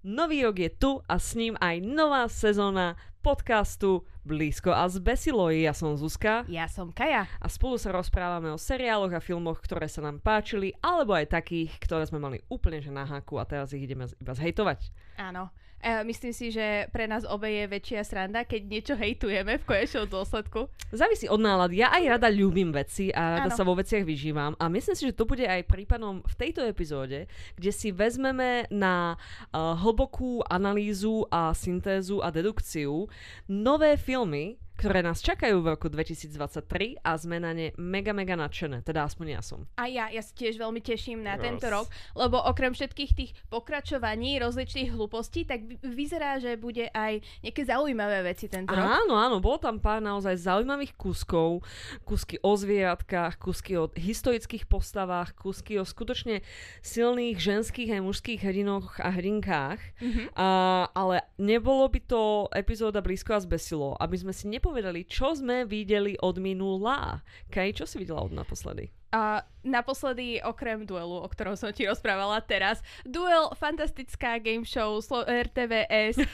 Nový rok je tu a s ním aj nová sezóna podcastu Blízko a zbesilo. Ja som Zuzka Ja som Kaja. a spolu sa rozprávame o seriáloch a filmoch, ktoré sa nám páčili, alebo aj takých, ktoré sme mali úplne že na háku a teraz ich ideme iba zhejtovať. Áno. E, myslím si, že pre nás obe je väčšia sranda, keď niečo hejtujeme v konečnom dôsledku. Závisí od nálady. Ja aj rada ľúbim veci a rada Áno. sa vo veciach vyžívam. A myslím si, že to bude aj prípadom v tejto epizóde, kde si vezmeme na uh, hlbokú analýzu a syntézu a dedukciu nové filmy, ktoré nás čakajú v roku 2023 a sme na ne mega, mega nadšené. Teda aspoň ja som. A ja, ja sa tiež veľmi teším na Yes. tento rok, lebo okrem všetkých tých pokračovaní rozličných hlúpostí, tak vy- vyzerá, že bude aj nejaké zaujímavé veci tento rok. Áno, áno, bolo tam pár naozaj zaujímavých kuskov, kusky o zvieratkách, kusky o historických postavách, kusky o skutočne silných ženských aj mužských hrdinoch a hrdinkách. Mhm. A, ale nebolo by to epizóda blízko a zbesilo, aby sme si nepovedali, čo sme videli od minula. Kaj, čo si videla od naposledy? A naposledy, okrem duelu, o ktorom som ti rozprávala teraz, duel, fantastická game show, Slo- RTVS, uh,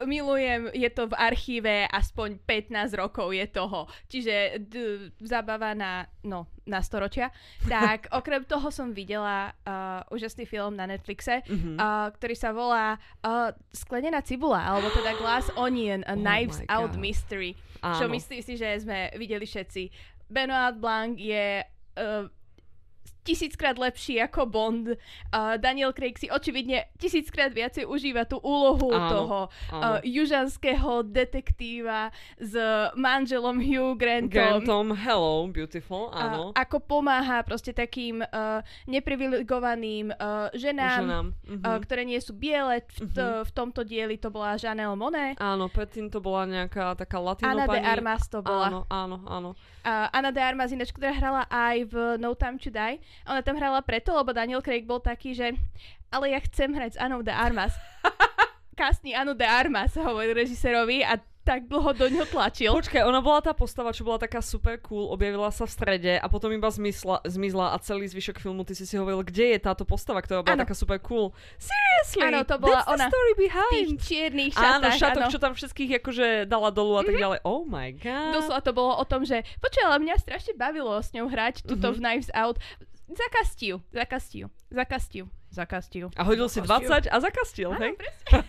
milujem, je to v archíve, aspoň 15 rokov je toho, čiže d- zabava na, no, na storočia. Tak, okrem toho som videla uh, úžasný film na Netflixe, Mhm. uh, ktorý sa volá uh, Sklenená cibula, alebo teda Glass Onion, A Oh Knives Out God. Mystery, čo Áno. myslím si, že sme videli všetci. Benoit Blanc je uh, tisíckrát lepší ako Bond. Uh, Daniel Craig si očividne tisíckrát viacej užíva tú úlohu Áno, toho áno. uh, južanského detektíva s manželom Hugh Grantom. Grantom, hello, beautiful, áno. ako pomáha proste takým uh, neprivilegovaným uh, ženám, Ženám. Mhm. uh, ktoré nie sú biele. V, t- Mhm. v tomto dieli to bola Janelle Monet. Áno, predtým to bola nejaká taká latino Anna de. Armas to bola. Áno, áno, áno. Uh, Anna de Armas ináč, ktorá hrala aj v No Time to Die. Ona tam hrala preto, lebo Daniel Craig bol taký, že ale ja chcem hrať s Annou de Armas. Kastni Annu de Armas, hovoril režisérovi a tak dlho do ňoho tlačil. Počkaj, ona bola tá postava, čo bola taká super cool, objavila sa v strede a potom iba zmizla, zmizla a celý zvyšok filmu ty si si hovoril, kde je táto postava, ktorá bola Áno. taká super cool. Seriously? Áno, to bola That's ona. the story V tých behind. čiernych Áno, šatách. šatok, áno. čo tam všetkých akože dala dolu a tak ďalej. Oh my god. Doslova to bolo o tom, že počkaj, ale mňa strašne bavilo s ňou hrať tuto Mhm. v Knives Out. Zakastiu, zakastiu, zakastiu, zakastiu. A hodil si Zakastil. 20 a zakastil, Áno, hej?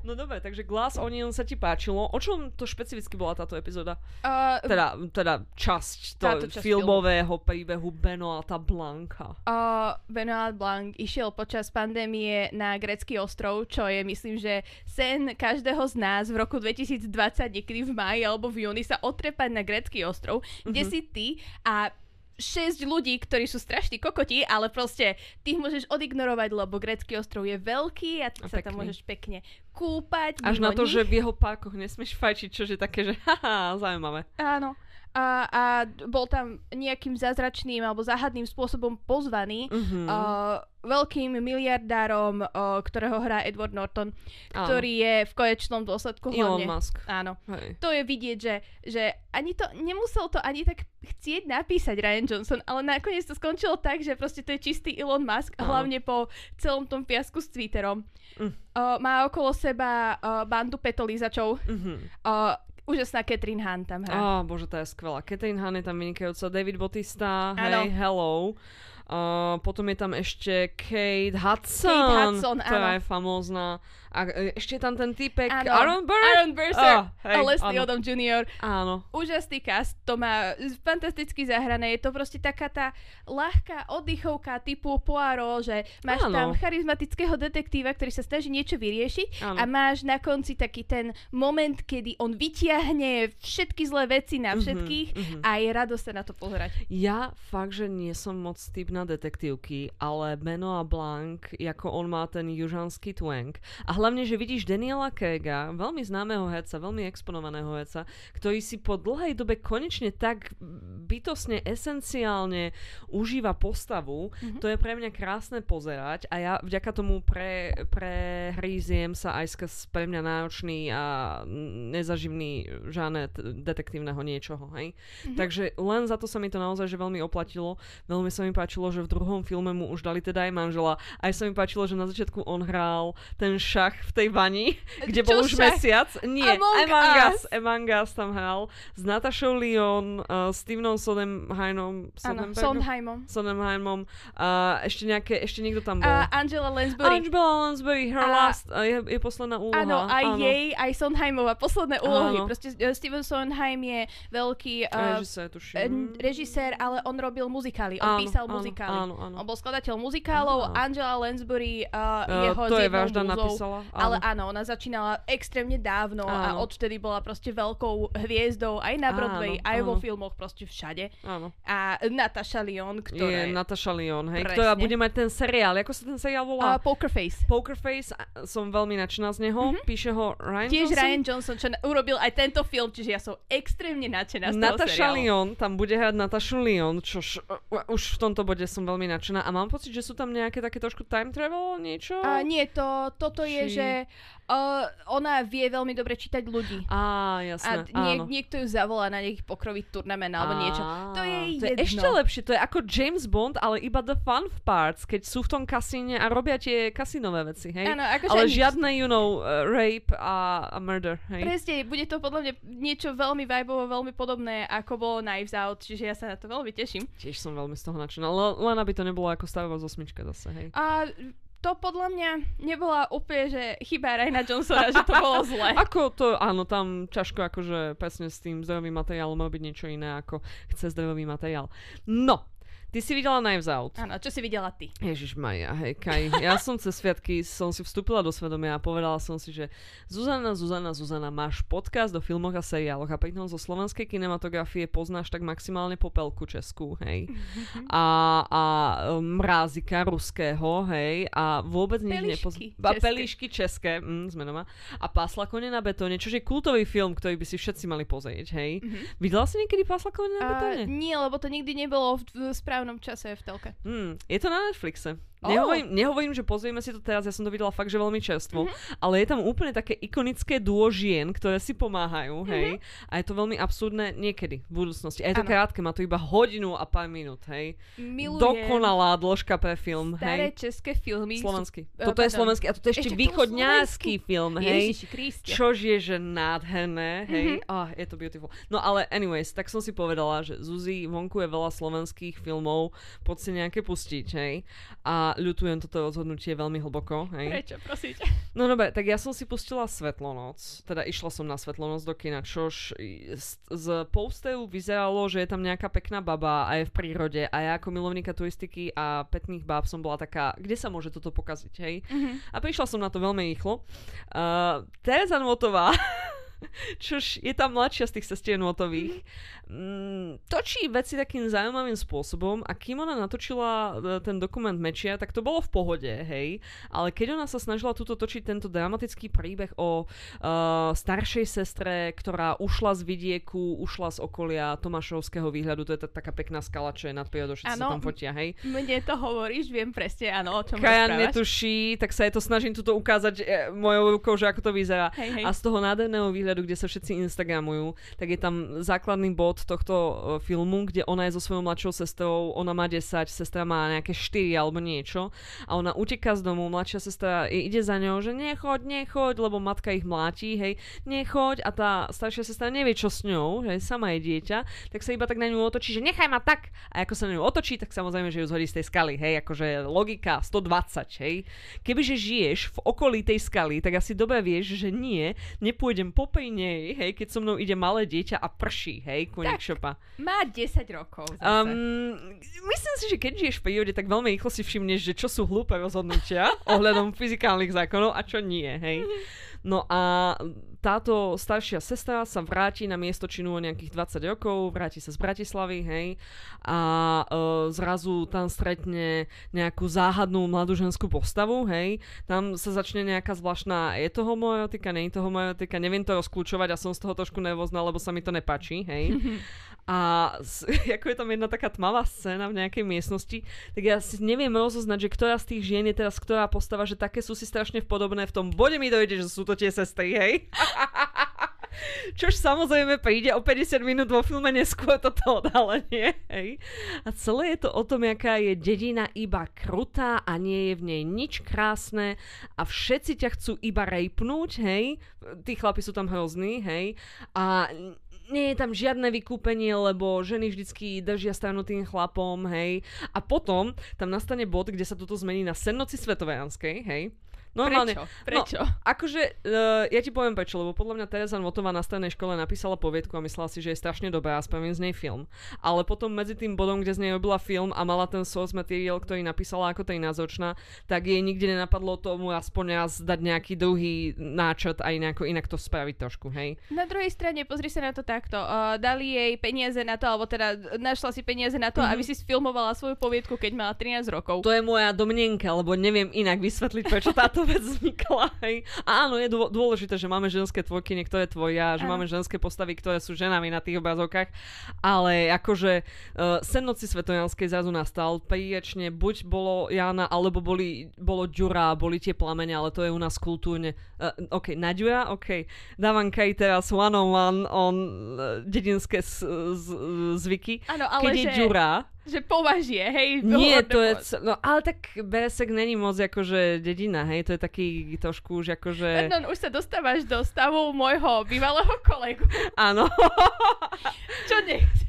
No dobre, takže Glass Onion sa ti páčilo. O čom to špecificky bola táto epizóda? Uh, Teda, teda časť to časť filmového príbehu Benoata Blanka. Uh, Benoit Blanc išiel počas pandémie na grecký ostrov, čo je myslím, že sen každého z nás v roku 2020, niekedy v máji alebo v júni sa otrepať na grecký ostrov, kde Mhm. si ty a 6 ľudí, ktorí sú strašní kokoti, ale proste ty ich môžeš odignorovať, lebo grecký ostrov je veľký a ty A sa tam pekný. môžeš pekne kúpať. Až na to, nich. že v jeho parkoch nesmieš fajčiť, čo je také, že haha, zaujímavé. Áno. A, a bol tam nejakým zázračným alebo záhadným spôsobom pozvaný Mhm. uh, veľkým miliardárom, uh, ktorého hrá Edward Norton, Áno. ktorý je v konečnom dôsledku Elon hlavne... Musk. Áno. Hej. To je vidieť, že, že ani to, nemusel to ani tak chcieť napísať Ryan Johnson, ale nakoniec to skončilo tak, že proste to je čistý Elon Musk, Áno. hlavne po celom tom fiasku s Twitterom. Mm. Uh, má okolo seba uh, bandu petolízačov. Mhm. Uh, úžasná Catherine Hahn tam hrá. Á, bože, tá je skvelá. Catherine Hahn je tam vynikajúca, David Bautista, hej, hello. Uh, potom je tam ešte Kate Hudson, Kate Hudson, ktorá áno. je famózna. A e, ešte tam ten typek Áno. Aaron Burr. Aaron Burser Ah, hej, a Leslie áno. Odom Jr. Áno. úžasný cast, to má fantasticky zahrané, je to proste taká tá ľahká oddychovka typu Poirot, že máš Áno. tam charizmatického detektíva, ktorý sa snaží niečo vyriešiť Áno. a máš na konci taký ten moment, kedy on vytiahne všetky zlé veci na Mhm, všetkých mhm. a je radosť sa na to pozerať. Ja fakt, že nie som moc typ na detektívky, ale Benoit Blanc, ako on má ten južanský twang. A hlavne, že vidíš Daniela Craiga, veľmi známeho herca, veľmi exponovaného herca, ktorý si po dlhej dobe konečne tak bytosne, esenciálne užíva postavu. Mhm. To je pre mňa krásne pozerať a ja vďaka tomu pre, prehríziem sa aj skrz pre mňa náročný a nezaživný žáner detektívneho niečoho, hej. Mhm. Takže len za to sa mi to naozaj že veľmi oplatilo. Veľmi sa mi páčilo, že v druhom filme mu už dali teda aj manžela. Aj sa mi páčilo, že na začiatku on hral ten šach v tej vani, kde bol už šach? mesiac. Nie, Among Among Us. Us. Among Us tam hral s Natashou Lyon, uh, Stevenom Áno, Sodenbergom? Sondheimom. Sodenheimom. A ešte nejaké, ešte niekto tam bol. A Angela Lansbury. Angela Lansbury, her A- last, uh, je, je posledná úloha. Áno, aj jej, aj Sondheimova posledné úlohy. Áno. Proste uh, Steven Sondheim je veľký uh, Režisér, tuším. režisér, ale on robil muzikály. On Áno, písal áno, muzikály. áno, áno. On bol skladateľ muzikálov. Áno. Angela Lansbury uh, Uh, jeho to je múzou. napísala. Ale áno, ona začínala extrémne dávno a Áno. odtedy bola proste veľkou hviezdou aj na Broadway, Áno, aj vo áno. filmoch, proste všade. áno. A Natasha Lyon, ktorá je... Natasha Lyon, hej, Presne. ktorá bude mať ten seriál. Ako sa ten seriál volá? Uh, Poker Face. Poker Face, a- som veľmi nadšená z neho. Píše ho Ryan Tiež Johnson. Ryan Johnson, čo urobil aj tento film, čiže ja som extrémne nadšená z Natasha. Lyon, tam bude hrať Natasha Lyon, čož uh, už v tomto bode som veľmi nadšená. A mám pocit, že sú tam nejaké také trošku time travel, niečo? A nie, to, toto je, že uh, ona vie veľmi dobre čítať ľudí. Á, A jasné, nie, áno. niekto ju zavolá na nejaký pokrový turnament alebo niečo. To je to je jedno. ešte lepšie, to je ako James Bond, ale iba the fun parts, keď sú v tom kasíne a robia tie kasinové veci, hej? Áno, akože ale nič. žiadne, you know, uh, rape a, a murder, hej? Presne, bude to podľa mňa niečo veľmi vibovo, veľmi podobné, ako bolo Knives Out, čiže ja sa na to veľmi teším. Tiež som veľmi z toho nadšená, le- len aby to nebolo ako Star Wars 8 zase, hej? A to podľa mňa nebola úplne, že chyba Ryana Johnsona, že to bolo zle. Ako to, áno, tam ťažko akože presne s tým zdrojovým materiálom byť niečo iné, ako chce zdrojový materiál. No, ty si videla Knives Out. Áno, čo si videla ty? Ježiš Maria, hej, Kaj. Ja som cez sviatky som si vstúpila do svedomia a povedala som si, že Zuzana, Zuzana, Zuzana, máš podcast o filmoch a seriáloch a pritom zo slovenskej kinematografie poznáš tak maximálne popelku českú, hej. A, a um, mrázika ruského, hej. A vôbec nič nepoznáš. české. Pelíšky české, mm, sme doma. A Pásla kone na betóne, čo je kultový film, ktorý by si všetci mali pozrieť, hej. Videla si niekedy Pásla kone na Uh, betóne? nie, lebo to nikdy nebolo v, v správnom čase v telke. Hmm, je to na Netflixe. Oh. Nehovorím, nehovorím, že pozrieme si to teraz, ja som to videla fakt, že veľmi čerstvo, Mhm. ale je tam úplne také ikonické duo žien, ktoré si pomáhajú, hej, a je to veľmi absurdné niekedy v budúcnosti. A je to Mhm. Áno. krátke, má to iba hodinu a pár minút, hej. Milujem Dokonalá dĺžka pre film, staré hej. české filmy. Slovenský. Eh, Toto je pardon. slovenský a toto je ešte, Ešte východňársky film, hej. Čož je, že nádherné, hej. Mhm. Mm-hmm. Ah, je to beautiful. No ale anyways, tak som si povedala, že Zuzi, vonku je veľa slovenských filmov, poď si nejaké pustiť, hej. A ľutujem toto rozhodnutie veľmi hlboko, hej. Prečo, prosíte? No dobre, tak ja som si pustila Svetlonoc, teda išla som na Svetlonoc do kina, čož z, z posteru vyzeralo, že je tam nejaká pekná baba a je v prírode a ja ako milovníka turistiky a petných báb som bola taká, kde sa môže toto pokaziť, hej? Mhm. A prišla som na to veľmi rýchlo. Uh, Teresa Nvotová, čož je tá mladšia z tých sestier Nvotových, mm, točí veci takým zaujímavým spôsobom a kým ona natočila e, ten dokument Mečia, tak to bolo v pohode, hej. Ale keď ona sa snažila túto točiť tento dramatický príbeh o uh, staršej sestre, ktorá ušla z vidieku, ušla z okolia Tomášovského výhľadu, to je tá taká pekná skala, čo je nad všetci sa tam fotia, hej. Mne to hovoríš, viem presne, áno, o čom Kajan netuší, tak sa je to snažím tuto ukázať e, mojou rukou, že ako to vyzerá. Hej, hej. A z toho nádherného výhľadu, kde sa všetci instagramujú, tak je tam základný bod tohto e, filmu, kde ona je so svojou mladšou sestrou, ona má 10, sestra má nejaké 4 alebo niečo a ona uteká z domu, mladšia sestra ide za ňou, že nechoď, nechoď, lebo matka ich mláti, hej, nechoď a tá staršia sestra nevie, čo s ňou, hej, sama je dieťa, tak sa iba tak na ňu otočí, že nechaj ma tak. A ako sa na ňu otočí, tak samozrejme, že ju zhodí z tej skaly, hej, akože logika 120, hej. Kebyže žiješ v okolí tej skaly, tak asi dobre vieš, že nie, nepôjdem popri nej, hej, keď so mnou ide malé dieťa a prší, hej, koník šopa. Má 10 rokov zase. Um, myslím si, že keď žiješ v prírode, tak veľmi rýchlo si všimneš, že čo sú hlúpe rozhodnutia ohľadom fyzikálnych zákonov a čo nie, hej. No a táto staršia sestra sa vráti na miesto činu o nejakých 20 rokov, vráti sa z Bratislavy, hej, a uh, zrazu tam stretne nejakú záhadnú mladú ženskú postavu, hej, tam sa začne nejaká zvláštna, je to homoerotika, nie je to homoerotika, neviem to rozklúčovať a som z toho trošku nervózna, lebo sa mi to nepáči, hej. A ako je tam jedna taká tmavá scéna v nejakej miestnosti, tak ja si neviem rozoznať, že ktorá z tých žien je teraz ktorá postava, že také sú si strašne podobné v tom bode mi dojde, že sú to tie sestry, hej. Čož samozrejme príde o 50 minút vo filme neskôr toto odhalenie. Hej. A celé je to o tom, jaká je dedina iba krutá a nie je v nej nič krásne a všetci ťa chcú iba rejpnúť, hej. Tí chlapi sú tam hrozní, hej. A nie je tam žiadne vykúpenie, lebo ženy vždycky držia stranu tým chlapom, hej. A potom tam nastane bod, kde sa toto zmení na sennoci svetovejanskej, hej. Normálne. Prečo? Prečo? No, akože, uh, ja ti poviem prečo, lebo podľa mňa Teresa Notová na strednej škole napísala poviedku a myslela si, že je strašne dobrá a spravím z nej film. Ale potom medzi tým bodom, kde z nej robila film a mala ten source material, ktorý napísala ako tej názočná, tak jej nikdy nenapadlo tomu aspoň raz dať nejaký druhý náčrt aj nejako inak to spraviť trošku, hej. Na druhej strane, pozri sa na to takto. Uh, dali jej peniaze na to, alebo teda našla si peniaze na to, mm-hmm. aby si sfilmovala svoju poviedku, keď mala 13 rokov. To je moja domnenka, lebo neviem inak vysvetliť, prečo táto táto vec vznikla. Hej. A áno, je dôležité, že máme ženské tvorky, niektoré tvoja, že máme ženské postavy, ktoré sú ženami na tých obrazovkách, ale akože uh, sen noci svetojanskej zrazu nastal, príječne, buď bolo Jana, alebo boli, bolo Ďura, boli tie plamene, ale to je u nás kultúrne. Uh, OK, Naďura, OK. Dávam Kaj teraz one on one on uh, dedinské z, z, zvyky. Áno, ale Keď že... je Ďura, že považie, hej? Nie, to je, c- no ale tak Beresek není moc akože dedina, hej, to je taký trošku už akože... No, už sa dostávaš do stavu môjho bývalého kolegu. Áno. Čo nechceš?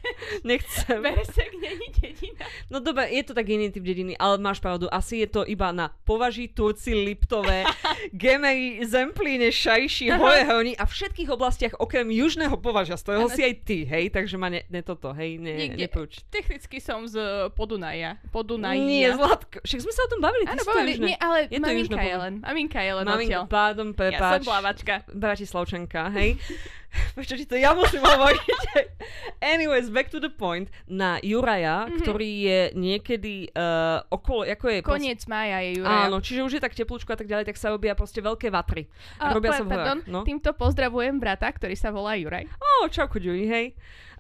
Nechcem. Beresek není dedina. No dobre, je to tak iný typ dediny, ale máš pravdu, asi je to iba na Považí, Turci, Liptové, Gemery, Zemplíne, Šajši, Horehoni a všetkých oblastiach okrem južného Považia, z ktorého si aj ty, hej, takže ma ne, ne toto, hej, ne, Niekde, Technicky som som z Podunaja. Podunaja. Nie, Zlatko. Však sme sa o tom bavili. Áno, bavili. Nie, ale je maminka je len. Maminka je len Maminka, pádom, prepáč. Ja som plavačka. Bratislavčanka, hej. Prečo ti to ja musím hovoriť? Anyways, back to the point. Na Juraja, mm-hmm. ktorý je niekedy uh, okolo, ako je... Koniec pos... mája je Juraja. Áno, čiže už je tak teplúčko a tak ďalej, tak sa robia proste veľké vatry. A, robia po, sa v pardon, no? týmto pozdravujem brata, ktorý sa volá Juraj. Ó, oh, čauko, Juri, hej.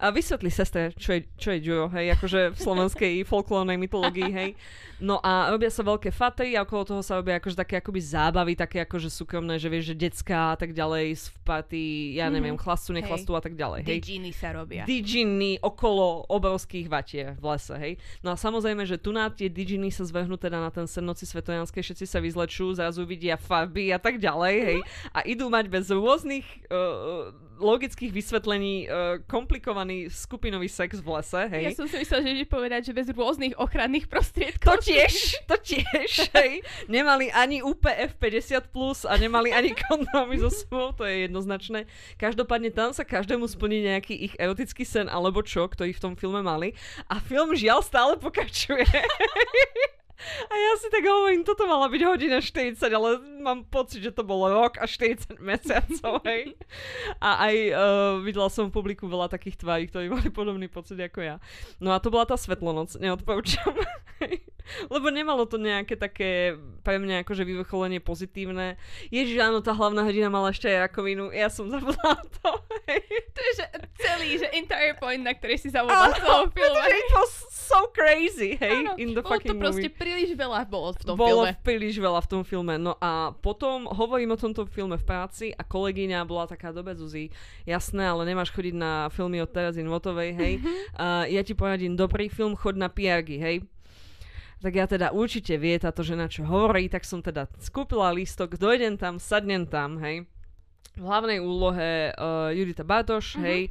A vysvetli sestre, čo je, čo je Juro, hej, akože v slovenskej folklórnej mytológii, hej. No a robia sa veľké faty a okolo toho sa robia akože také akoby zábavy, také akože súkromné, že vieš, že detská a tak ďalej z party, ja mhm. neviem, mm-hmm. chlastu, nechlastu a tak ďalej. Hej. Diginy sa robia. Diginy okolo obrovských vatier v lese, hej. No a samozrejme, že tu na tie diginy sa zvrhnú teda na ten sen noci svetojanskej, všetci sa vyzlečú, zrazu vidia farby a tak ďalej, hej. A idú mať bez rôznych uh, logických vysvetlení uh, komplikovaný skupinový sex v lese, hej. Ja som si myslel, že ideš povedať, že bez rôznych ochranných prostriedkov. To tiež, to tiež, hej. Nemali ani UPF 50+, plus a nemali ani kondómy so sebou, to je jednoznačné. Každopádne tam sa každému splní nejaký ich erotický sen alebo čo, ktorý v tom filme mali. A film žiaľ stále pokračuje. A ja si tak hovorím, toto mala byť hodina 40, ale mám pocit, že to bol rok a 40 mesiacov, hej. A aj uh, videla som v publiku veľa takých tvári, ktorí mali podobný pocit ako ja. No a to bola tá svetlonoc, neodporúčam. Lebo nemalo to nejaké také pre mňa akože vyvrcholenie pozitívne. Ježiš, áno, tá hlavná hrdina mala ešte aj rakovinu. Ja som zabudla to. Hej. To je že celý, že entire point, na ktorý si zabudla z toho filmu. it was so crazy, hej, áno, in the fucking to proste príliš veľa bolo v tom bolo filme. Bolo príliš veľa v tom filme. No a potom hovorím o tomto filme v práci a kolegyňa bola taká dobe Zuzi, jasné, ale nemáš chodiť na filmy od Terezy Notovej, hej. Uh, ja ti poradím dobrý film, chod na Piargy, hej tak ja teda určite vie táto žena, čo hovorí, tak som teda skúpila lístok, dojdem tam, sadnem tam, hej v hlavnej úlohe uh, Judita Bartoš, uh-huh. hej,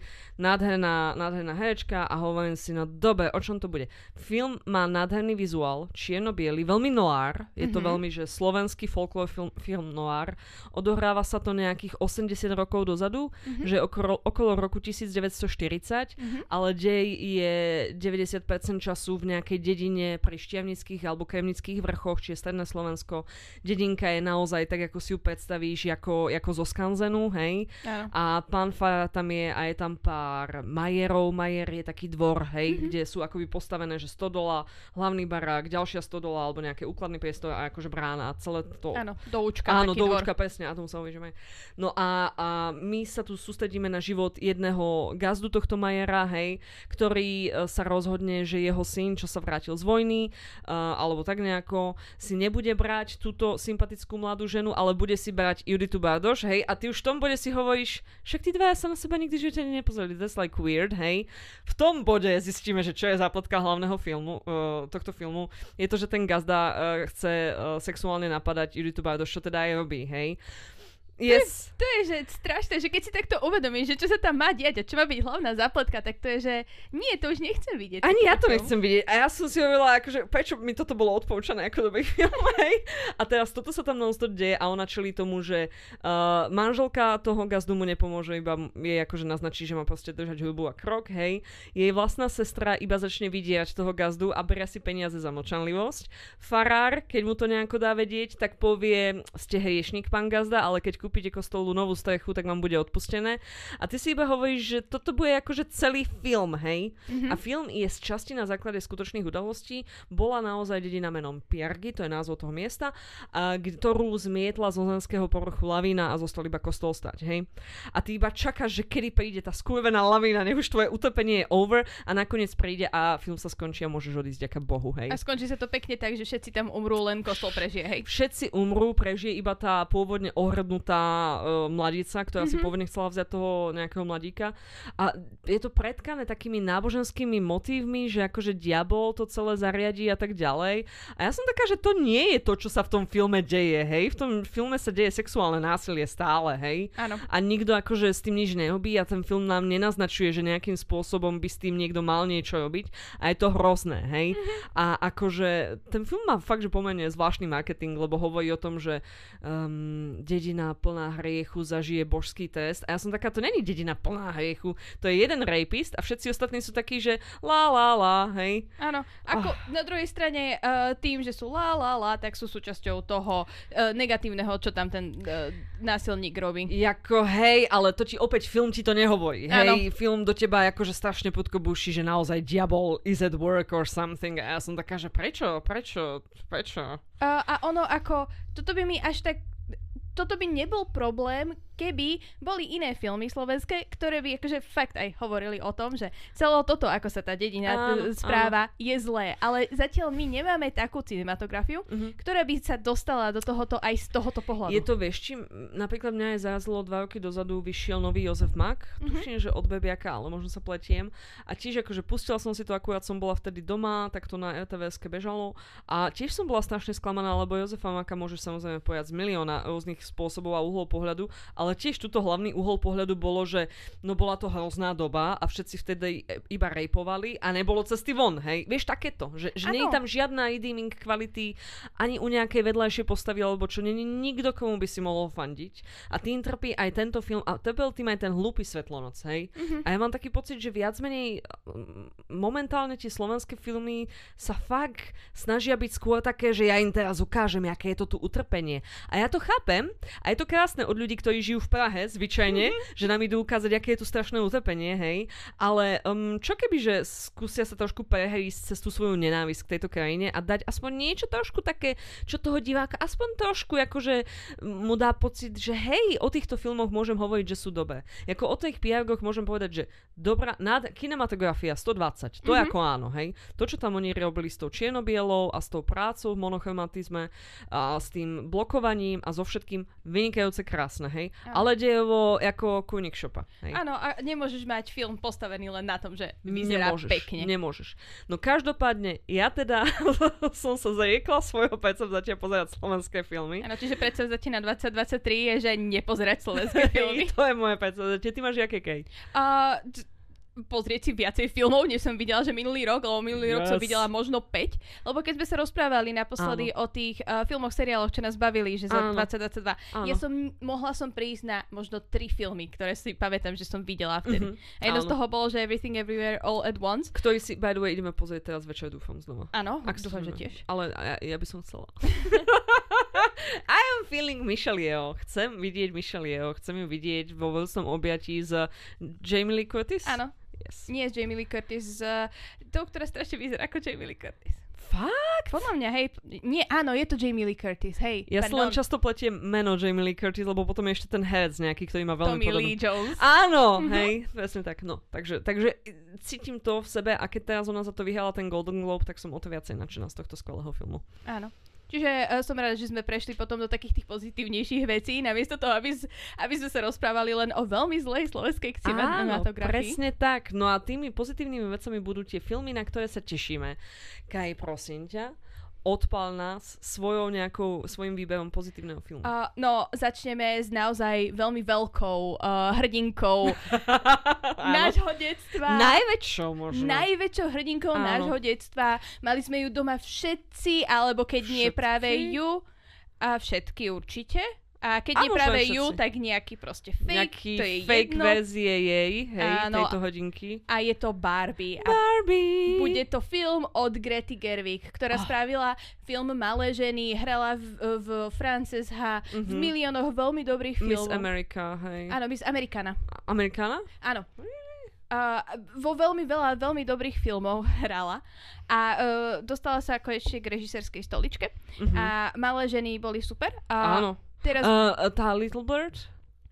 nádherná, nádherná herečka a hovorím si, no dobre, o čom to bude? Film má nádherný vizuál, čierno-biely, veľmi noir, je to uh-huh. veľmi, že slovenský folklor film, film noir, odohráva sa to nejakých 80 rokov dozadu, uh-huh. že okolo, okolo roku 1940, uh-huh. ale dej je 90% času v nejakej dedine pri Štiavnických alebo Kremnických vrchoch, čiže Stredné Slovensko. Dedinka je naozaj tak, ako si ju predstavíš, ako, ako zo Skanzen scénu, hej. A pán Fara tam je a je tam pár majerov. Majer je taký dvor, hej, mm-hmm. kde sú akoby postavené, že 100 dola, hlavný barák, ďalšia 100 dola alebo nejaké úkladný priestor a akože brána a celé to... Áno, doučka. Áno, doučka, presne, a tomu sa uvidíme. No a, a my sa tu sústredíme na život jedného gazdu tohto Majera, hej, ktorý uh, sa rozhodne, že jeho syn, čo sa vrátil z vojny, uh, alebo tak nejako, si nebude brať túto sympatickú mladú ženu, ale bude si brať Juditu Bardoš, hej, a ty už v tom bode si hovoríš, však tí dvaja sa na seba nikdy živote nepozreli, that's like weird, hej. V tom bode zistíme, že čo je zápletka hlavného filmu, uh, tohto filmu, je to, že ten gazda uh, chce uh, sexuálne napadať Juditu Bardoš, čo teda aj robí, hej. Yes. To je, že strašné, že keď si takto uvedomíš, že čo sa tam má diať a čo má byť hlavná zápletka, tak to je, že nie, to už nechcem vidieť. Ani ja to nechcem vidieť. A ja som si hovorila, akože, prečo mi toto bolo odporúčané ako dobrý film, hej? A teraz toto sa tam non deje a ona čelí tomu, že uh, manželka toho gazdu mu nepomôže, iba jej akože naznačí, že má proste držať hubu a krok, hej. Jej vlastná sestra iba začne vidieť toho gazdu a beria si peniaze za močanlivosť. Farár, keď mu to nejako dá vedieť, tak povie, ste hriešnik, pán gazda, ale keď kúpite kostolu novú strechu, tak vám bude odpustené. A ty si iba hovoríš, že toto bude akože celý film, hej? Mm-hmm. A film je z časti na základe skutočných udalostí. Bola naozaj dedina menom Piargy, to je názov toho miesta, a, ktorú zmietla zo zemského povrchu lavína a zostal iba kostol stať, hej? A ty iba čakáš, že kedy príde tá skurvená lavína, nech už tvoje utopenie je over a nakoniec príde a film sa skončí a môžeš odísť ďaká Bohu, hej? A skončí sa to pekne tak, že všetci tam umrú, len kostol prežije, hej? Všetci umrú, prežije iba tá pôvodne ohrbnutá uh, mladica, ktorá mm-hmm. si mhm. pôvodne chcela vziať toho nejakého mladíka. A je to predkané takými náboženskými motívmi, že akože diabol to celé zariadí a tak ďalej. A ja som taká, že to nie je to, čo sa v tom filme deje, hej. V tom filme sa deje sexuálne násilie stále, hej. Áno. A nikto akože s tým nič neobí a ten film nám nenaznačuje, že nejakým spôsobom by s tým niekto mal niečo robiť. A je to hrozné, hej. Mm-hmm. A akože ten film má fakt, že pomerne zvláštny marketing, lebo hovorí o tom, že um, dedina plná hriechu zažije božský test. A ja som taká, to není dedina plná hriechu, to je jeden rapist a všetci ostatní sú takí, že lá, lá, lá, hej. Áno, ako oh. na druhej strane uh, tým, že sú lá, lá, lá, tak sú súčasťou toho uh, negatívneho, čo tam ten uh, násilník robí. Jako hej, ale to ti opäť film ti to nehovorí. Hej, ano. film do teba akože strašne podkobuší, že naozaj diabol is at work or something. A ja som taká, že prečo, prečo, prečo? Uh, a ono ako, toto by mi až tak toto by nebol problém, keby boli iné filmy slovenské, ktoré by akože fakt aj hovorili o tom, že celé toto, ako sa tá dedina áno, správa, áno. je zlé. Ale zatiaľ my nemáme takú cinematografiu, mm-hmm. ktorá by sa dostala do tohoto aj z tohoto pohľadu. Je to, vieš, či napríklad mňa je zázlo dva roky dozadu vyšiel nový Jozef Mak, mm-hmm. tuším, že od Bebiaka, ale možno sa pletiem. A tiež akože pustila som si to, akurát som bola vtedy doma, tak to na RTVS bežalo. A tiež som bola strašne sklamaná, lebo Jozefa Maka môžeš samozrejme pojať z milióna rôznych spôsobov a uhlov pohľadu, ale tiež tuto hlavný uhol pohľadu bolo, že no bola to hrozná doba a všetci vtedy iba rejpovali a nebolo cesty von, hej. Vieš, takéto, že, že nie je tam žiadna redeeming kvality ani u nejakej vedľajšej postavy alebo čo, nie nikto, komu by si mohol fandiť. A tým trpí aj tento film a trpel tým aj ten hlúpy Svetlonoc, hej. Mm-hmm. A ja mám taký pocit, že viac menej momentálne tie slovenské filmy sa fakt snažia byť skôr také, že ja im teraz ukážem, aké je to tu utrpenie. A ja to chápem, a je to krásne od ľudí, ktorí žijú v Prahe, zvyčajne, mm-hmm. že nám idú ukázať, aké je tu strašné utrpenie, hej. Ale um, čo keby, že skúsia sa trošku prehrísť cez tú svoju nenávisť k tejto krajine a dať aspoň niečo trošku také, čo toho diváka aspoň trošku akože mu dá pocit, že hej, o týchto filmoch môžem hovoriť, že sú dobré. Ako o tých piargoch môžem povedať, že dobrá, nad, kinematografia 120, to mm-hmm. je mhm. ako áno, hej. To, čo tam oni robili s tou čiernobielou a s tou prácou v monochromatizme a s tým blokovaním a so všetkým vynikajúce krásne, hej. Ale dejovo ako kunik šopa, hej. Áno, a nemôžeš mať film postavený len na tom, že vyzerá nemôžeš, pekne. Nemôžeš. No každopádne, ja teda som sa zariekla svojho predsavzatia pozerať slovenské filmy. Áno, čiže predsavzatie na 2023 je, že nepozerať slovenské filmy. to je moje predsavzatie. Ty máš jaké, Kej? Uh, pozrieť si viacej filmov, než som videla, že minulý rok, lebo minulý yes. rok som videla možno 5, lebo keď sme sa rozprávali naposledy Áno. o tých uh, filmoch, seriáloch, čo nás bavili, že za Áno. 2022, Áno. ja som, mohla som prísť na možno 3 filmy, ktoré si pamätám, že som videla vtedy. Mm-hmm. A jedno Áno. z toho bolo, že Everything Everywhere All at Once. Ktorý si, by the way, ideme pozrieť teraz večer, dúfam znova. Áno, Ak dúfam, že tiež. Ale ja, ja by som chcela. I am feeling Michelle Yeoh. Chcem vidieť Michelle Yeoh. Chcem ju vidieť vo veľsom objatí s Jamie Lee Curtis. Áno. Yes. Nie z Jamie Lee Curtis, z uh, tou, ktorá strašne vyzerá ako Jamie Lee Curtis. Fakt? Podľa mňa, hej, nie, áno, je to Jamie Lee Curtis, hej. Ja si len často pletiem meno Jamie Lee Curtis, lebo potom je ešte ten herec nejaký, ktorý má veľmi Tommy podobný. Lee Jones. Áno, mm-hmm. hej, presne tak, no. Takže, takže cítim to v sebe a keď teraz ona za to vyhrala ten Golden Globe, tak som o to viacej nadšená z tohto skvelého filmu. Áno. Čiže uh, som rada, že sme prešli potom do takých tých pozitívnejších vecí, namiesto toho, aby, z, aby sme sa rozprávali len o veľmi zlej slovenskej cinematografii. presne tak. No a tými pozitívnymi vecami budú tie filmy, na ktoré sa tešíme. Kaj, prosím ťa, odpal nás svojou nejakou, svojim výberom pozitívneho filmu. Uh, no, začneme s naozaj veľmi veľkou uh, hrdinkou nášho detstva. Najväčšou možno. Najväčšou hrdinkou Áno. nášho detstva. Mali sme ju doma všetci, alebo keď všetci? nie práve ju. A všetky určite. A keď nie práve ju, tak nejaký proste fake, nejaký to je fake jedno. verzie jej, hej, Áno, tejto hodinky. A je to Barbie. A Barbie! Bude to film od Grety Gerwig, ktorá oh. spravila film Malé ženy, hrala v, v Frances H, mm-hmm. v mhm. miliónoch veľmi dobrých filmov. Miss America, hej. Áno, Miss Americana. Americana? Áno. Uh, vo veľmi veľa veľmi dobrých filmov hrala a uh, dostala sa ešte k režisérskej stoličke mm-hmm. a malé ženy boli super. Uh, Áno. Teraz... Uh, tá Little Bird?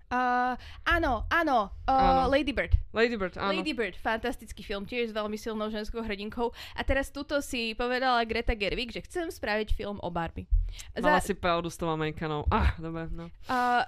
Uh, áno, áno, uh, áno. Lady Bird. Lady Bird, áno. Lady Bird, fantastický film, tiež s veľmi silnou ženskou hrdinkou. A teraz tuto si povedala Greta Gerwig, že chcem spraviť film o Barbie. Mala Za... si pravdu s tou Amerikanou. Ah, dobre, no. Uh,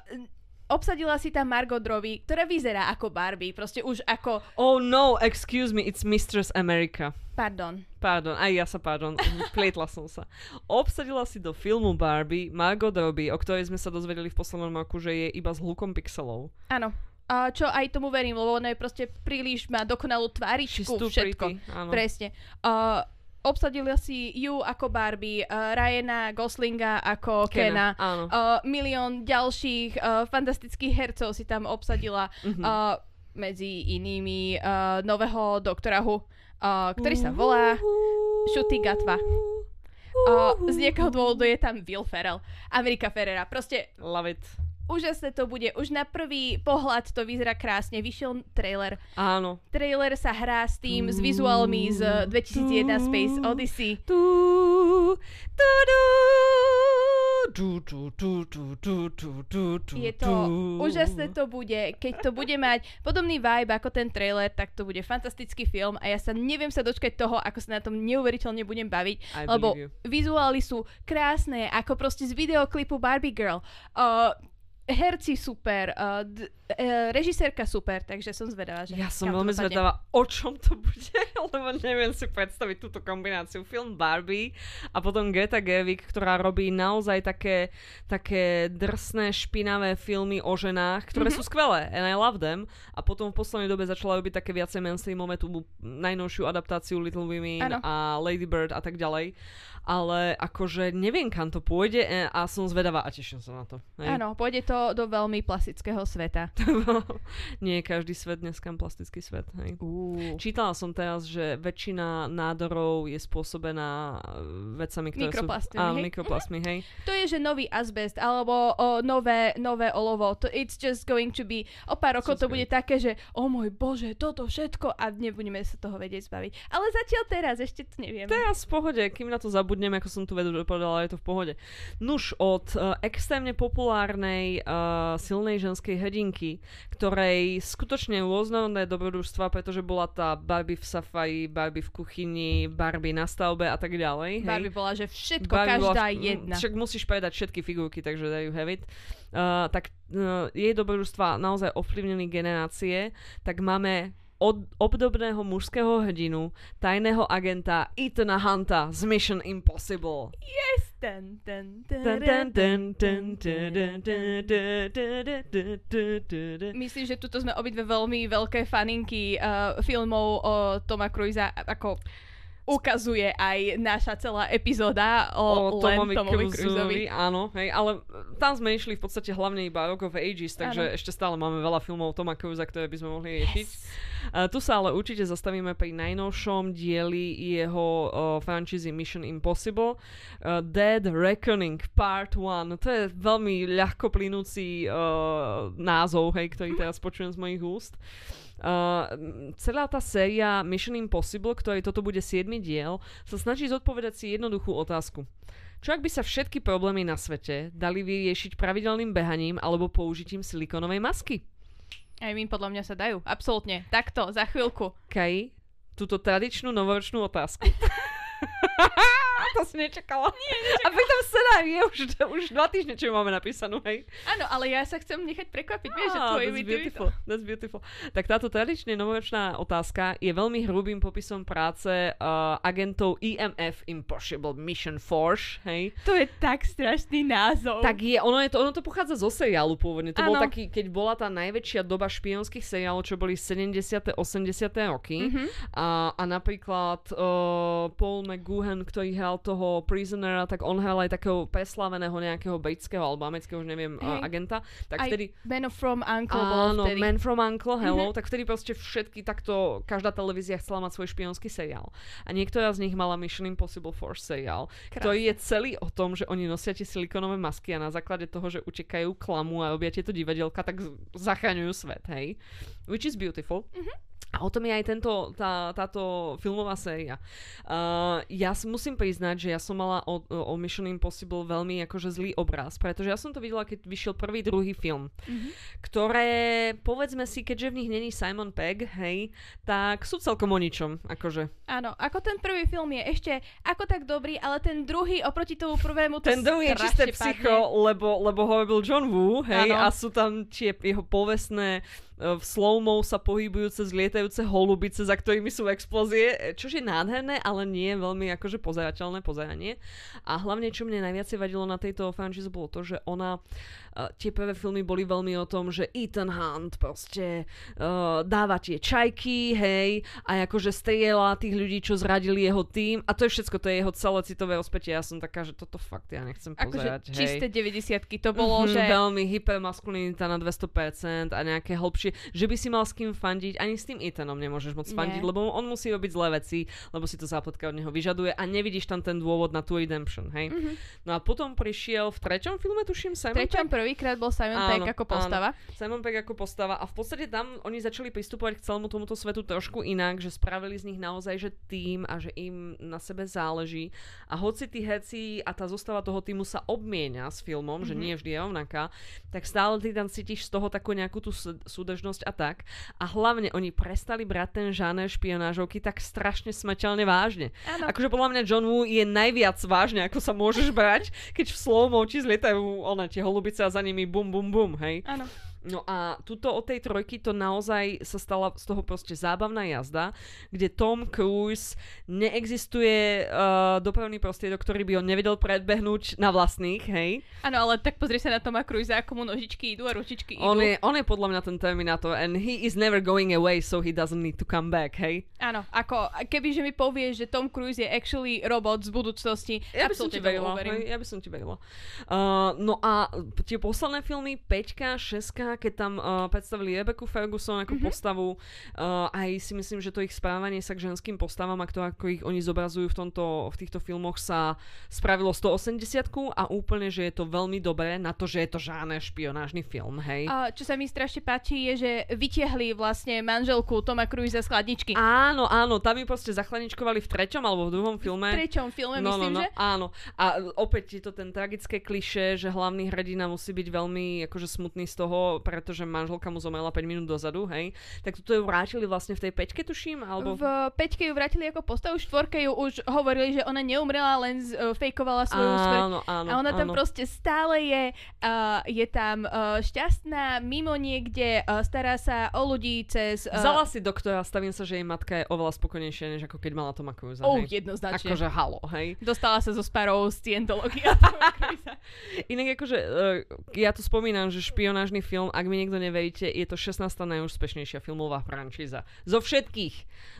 obsadila si tam Margot Robbie, ktorá vyzerá ako Barbie, proste už ako... Oh no, excuse me, it's Mistress America. Pardon. Pardon, aj ja sa pardon, plietla som sa. Obsadila si do filmu Barbie Margot Robbie, o ktorej sme sa dozvedeli v poslednom roku, že je iba s hlukom pixelov. Áno. A čo aj tomu verím, lebo ona je proste príliš, má dokonalú tváričku, všetko. Pretty, áno. Presne. Uh, obsadili si ju ako Barbie, uh, Ryana Goslinga ako Kena, Kena. uh, milión ďalších uh, fantastických hercov si tam obsadila mm-hmm. uh, medzi inými uh, nového doktora Hu, uh, ktorý sa volá Shuti Gatva. Uh, z niekoho dôvodu je tam Will Ferrell, Amerika Ferrera, proste... Love it úžasné to bude. Už na prvý pohľad to vyzerá krásne. Vyšiel trailer. Áno. Trailer sa hrá s tým, s vizuálmi z 2001 Space Odyssey. Tu, tu, tu, Je to úžasné to bude. Keď to bude mať podobný vibe ako ten trailer, tak to bude fantastický film a ja sa neviem sa dočkať toho, ako sa na tom neuveriteľne budem baviť, I lebo vizuály sú krásne, ako proste z videoklipu Barbie Girl. Uh, herci super, uh, d- uh, režisérka super, takže som zvedavá, že Ja som veľmi zvedavá, o čom to bude, lebo neviem si predstaviť túto kombináciu. Film Barbie a potom Greta Gerwig, ktorá robí naozaj také, také drsné, špinavé filmy o ženách, ktoré mm-hmm. sú skvelé and I love them. A potom v poslednej dobe začala robiť také viacej mainstreamové tú najnovšiu adaptáciu Little Women ano. a Lady Bird a tak ďalej ale akože neviem, kam to pôjde e, a som zvedavá a teším sa na to. Hej. Áno, pôjde to do veľmi plastického sveta. Nie je každý svet dneska plastický svet. Hej. Uh. Čítala som teraz, že väčšina nádorov je spôsobená e, vecami, ktoré mikroplastmi, sú... Hej? mikroplastmi, hej. To je, že nový azbest alebo o, nové, nové olovo. To, it's just going to be... O pár rokov to bude také, že o môj bože, toto všetko a nebudeme sa toho vedieť zbaviť. Ale zatiaľ teraz ešte to neviem. Teraz v pohode, kým na to zabudneme zabudnem, ako som tu vedu povedala, je to v pohode. Nuž, od uh, extrémne populárnej uh, silnej ženskej hrdinky, ktorej skutočne rôznorodné dobrodružstva, pretože bola tá Barbie v safari, Barbie v kuchyni, Barbie na stavbe a tak ďalej. Barbie hej. bola, že všetko, Barbie každá bola, jedna. Však musíš povedať všetky figurky, takže there you have it. Uh, tak uh, jej dobrodružstva naozaj ovplyvnili generácie, tak máme od obdobného mužského hrdinu, tajného agenta Ethana Hunta z Mission Impossible. Yes! Myslím, že tuto sme obidve veľmi veľké faninky uh, filmov o Toma Cruisa ako ukazuje aj naša celá epizóda o, o Tomovi, Tomovi Cruiseovi. Áno, hej, ale tam sme išli v podstate hlavne iba Rock of Ages, takže ano. ešte stále máme veľa filmov Toma Cruisa, ktoré by sme mohli riešiť. Yes. Uh, tu sa ale určite zastavíme pri najnovšom dieli jeho uh, franchízy Mission Impossible. Uh, Dead Reckoning Part 1. To je veľmi ľahko plynúci uh, názov, hej, ktorý teraz počujem z mojich úst. Uh, celá tá séria Mission Impossible, ktorý toto bude 7. diel, sa snaží zodpovedať si jednoduchú otázku. Čo ak by sa všetky problémy na svete dali vyriešiť pravidelným behaním alebo použitím silikonovej masky? Aj my podľa mňa sa dajú. Absolútne. Takto, za chvíľku. Kaj, túto tradičnú novoročnú otázku. to si nečakala. Nie, nečakala. A pritom scenár je už, už dva týždne, čo máme napísanú, hej. Áno, ale ja sa chcem nechať prekvapiť, vieš, že tvoj that's beautiful, that's beautiful. Tak táto tradične novoročná otázka je veľmi hrubým popisom práce uh, agentov EMF Impossible Mission Force, hej. To je tak strašný názov. Tak je, ono, je to, ono to pochádza zo seriálu pôvodne. To ano. bol taký, keď bola tá najväčšia doba špionských seriálov, čo boli 70. 80. roky. Mm-hmm. A, a napríklad uh, Paul McGuhan, ktorý hral toho Prisonera, tak on hral aj takého preslaveného nejakého britského alebo amerického, už neviem, hey. agenta. Tak aj vtedy... Man from Uncle Áno, vtedy. Man from Uncle, hello. Mm-hmm. Tak vtedy proste všetky takto, každá televízia chcela mať svoj špionský seriál. A niektorá z nich mala Mission Impossible Force seriál, Krásne. ktorý je celý o tom, že oni nosia tie silikonové masky a na základe toho, že utekajú klamu a robia tieto divadelka, tak zachraňujú svet, hej. Which is beautiful. Mm-hmm. A o tom je aj tento, tá, táto filmová séria. Uh, ja musím priznať, že ja som mala o, o Mission Impossible veľmi akože zlý obraz, pretože ja som to videla, keď vyšiel prvý, druhý film, mm-hmm. ktoré, povedzme si, keďže v nich není Simon Pegg, hej, tak sú celkom o ničom, akože. Áno, ako ten prvý film je ešte ako tak dobrý, ale ten druhý oproti tomu prvému to Ten druhý je čisté psycho, lebo, lebo ho robil John Woo, hej, ano. a sú tam tie jeho povestné v slow sa pohybujú cez lietajúce holubice, za ktorými sú explózie, e, čo je nádherné, ale nie veľmi akože pozerateľné pozeranie. A hlavne, čo mne najviac vadilo na tejto franchise, bolo to, že ona tie prvé filmy boli veľmi o tom, že Ethan Hunt proste uh, dáva tie čajky, hej, a akože strieľa tých ľudí, čo zradili jeho tým a to je všetko, to je jeho celé citové ospätie. Ja som taká, že toto fakt ja nechcem pozerať, akože čisté 90 to bolo, mm-hmm, že... Veľmi hypermaskulinita na 200% a nejaké hlbšie, že by si mal s kým fandiť, ani s tým Ethanom nemôžeš moc fandiť, Nie. lebo on musí robiť zlé veci, lebo si to zápletka od neho vyžaduje a nevidíš tam ten dôvod na tú redemption, hej. Mm-hmm. No a potom prišiel v treťom filme, tuším, Simon Treťom prvýkrát bol Simon áno, Pegg ako postava. Áno. Simon Pegg ako postava a v podstate tam oni začali pristupovať k celému tomuto svetu trošku inak, že spravili z nich naozaj že tým a že im na sebe záleží. A hoci tí heci a tá zostava toho týmu sa obmienia s filmom, mm-hmm. že mhm. nie vždy je rovnaká, tak stále ty tam cítiš z toho takú nejakú tú súdežnosť a tak. A hlavne oni prestali brať ten žáner špionážovky tak strašne smrteľne vážne. Áno. Akože podľa mňa John Woo je najviac vážne, ako sa môžeš brať, keď v slow ti zlietajú ona tie holubice a za nimi bum, bum, bum, hej? Áno. No a tuto od tej trojky to naozaj sa stala z toho proste zábavná jazda, kde Tom Cruise neexistuje uh, dopravný prostriedok, ktorý by on nevedel predbehnúť na vlastných, hej? Áno, ale tak pozri sa na Toma Cruise, ako mu nožičky idú a ručičky idú. On je, on je podľa mňa ten Terminator and he is never going away, so he doesn't need to come back, hej? Áno, ako keby že mi povieš, že Tom Cruise je actually robot z budúcnosti, ja by som ti verila, hej, ja by som ti verila. Uh, no a tie posledné filmy, 5, 6, keď tam uh, predstavili Rebecca Ferguson ako mm-hmm. postavu, uh, aj si myslím, že to ich správanie sa k ženským postavám a to, ako ich oni zobrazujú v, tomto, v týchto filmoch sa spravilo 180 a úplne, že je to veľmi dobré na to, že je to žáne špionážny film, hej. A čo sa mi strašne páči je, že vytiahli vlastne manželku Toma Cruise z chladničky. Áno, áno, tam ju proste zachladničkovali v treťom alebo v druhom filme. V treťom filme, no, no myslím, no, no, že? Áno. A opäť je to ten tragické kliše, že hlavný hrdina musí byť veľmi akože smutný z toho, pretože manželka mu zomrela 5 minút dozadu, hej, tak toto ju vrátili vlastne v tej peťke, tuším, alebo... V peťke ju vrátili ako postavu, v štvorke ju už hovorili, že ona neumrela, len z, uh, fejkovala svoju smrť. Áno, áno, a ona tam áno. proste stále je, uh, je tam uh, šťastná, mimo niekde, uh, stará sa o ľudí cez... Uh... Vzala si doktora, stavím sa, že jej matka je oveľa spokojnejšia, než ako keď mala Toma Cruise. Oh, hej. jednoznačne. Akože halo, hej. Dostala sa zo sparou z Scientology. Inak akože, uh, ja tu spomínam, že špionážny film, ak mi niekto neveríte, je to 16. najúspešnejšia filmová franšíza. Zo všetkých.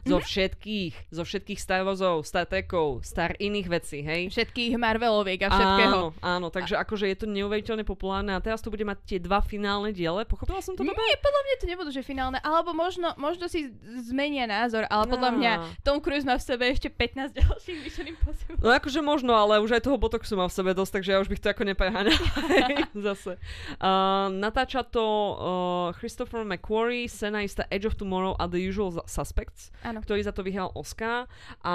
Zo mm-hmm. všetkých. Zo všetkých Star Warsov, Star Trekov, Star iných vecí, hej? Všetkých Marveloviek a všetkého. Áno, áno, takže a... akože je to neuveriteľne populárne a teraz tu bude mať tie dva finálne diele. Pochopila som to dobre? Nie, podľa mňa to nebudú, že finálne. Alebo možno, možno si zmenia názor, ale podľa mňa Tom Cruise má v sebe ešte 15 ďalších Mission Impossible. No akože možno, ale už aj toho Botoxu má v sebe dosť, takže ja už bych to ako nepreháňa. Zase. Uh, natáča to uh, Christopher McQuarrie, scenarista Edge of Tomorrow a The Usual Suspects, Áno. ktorý za to vyhral Oscar a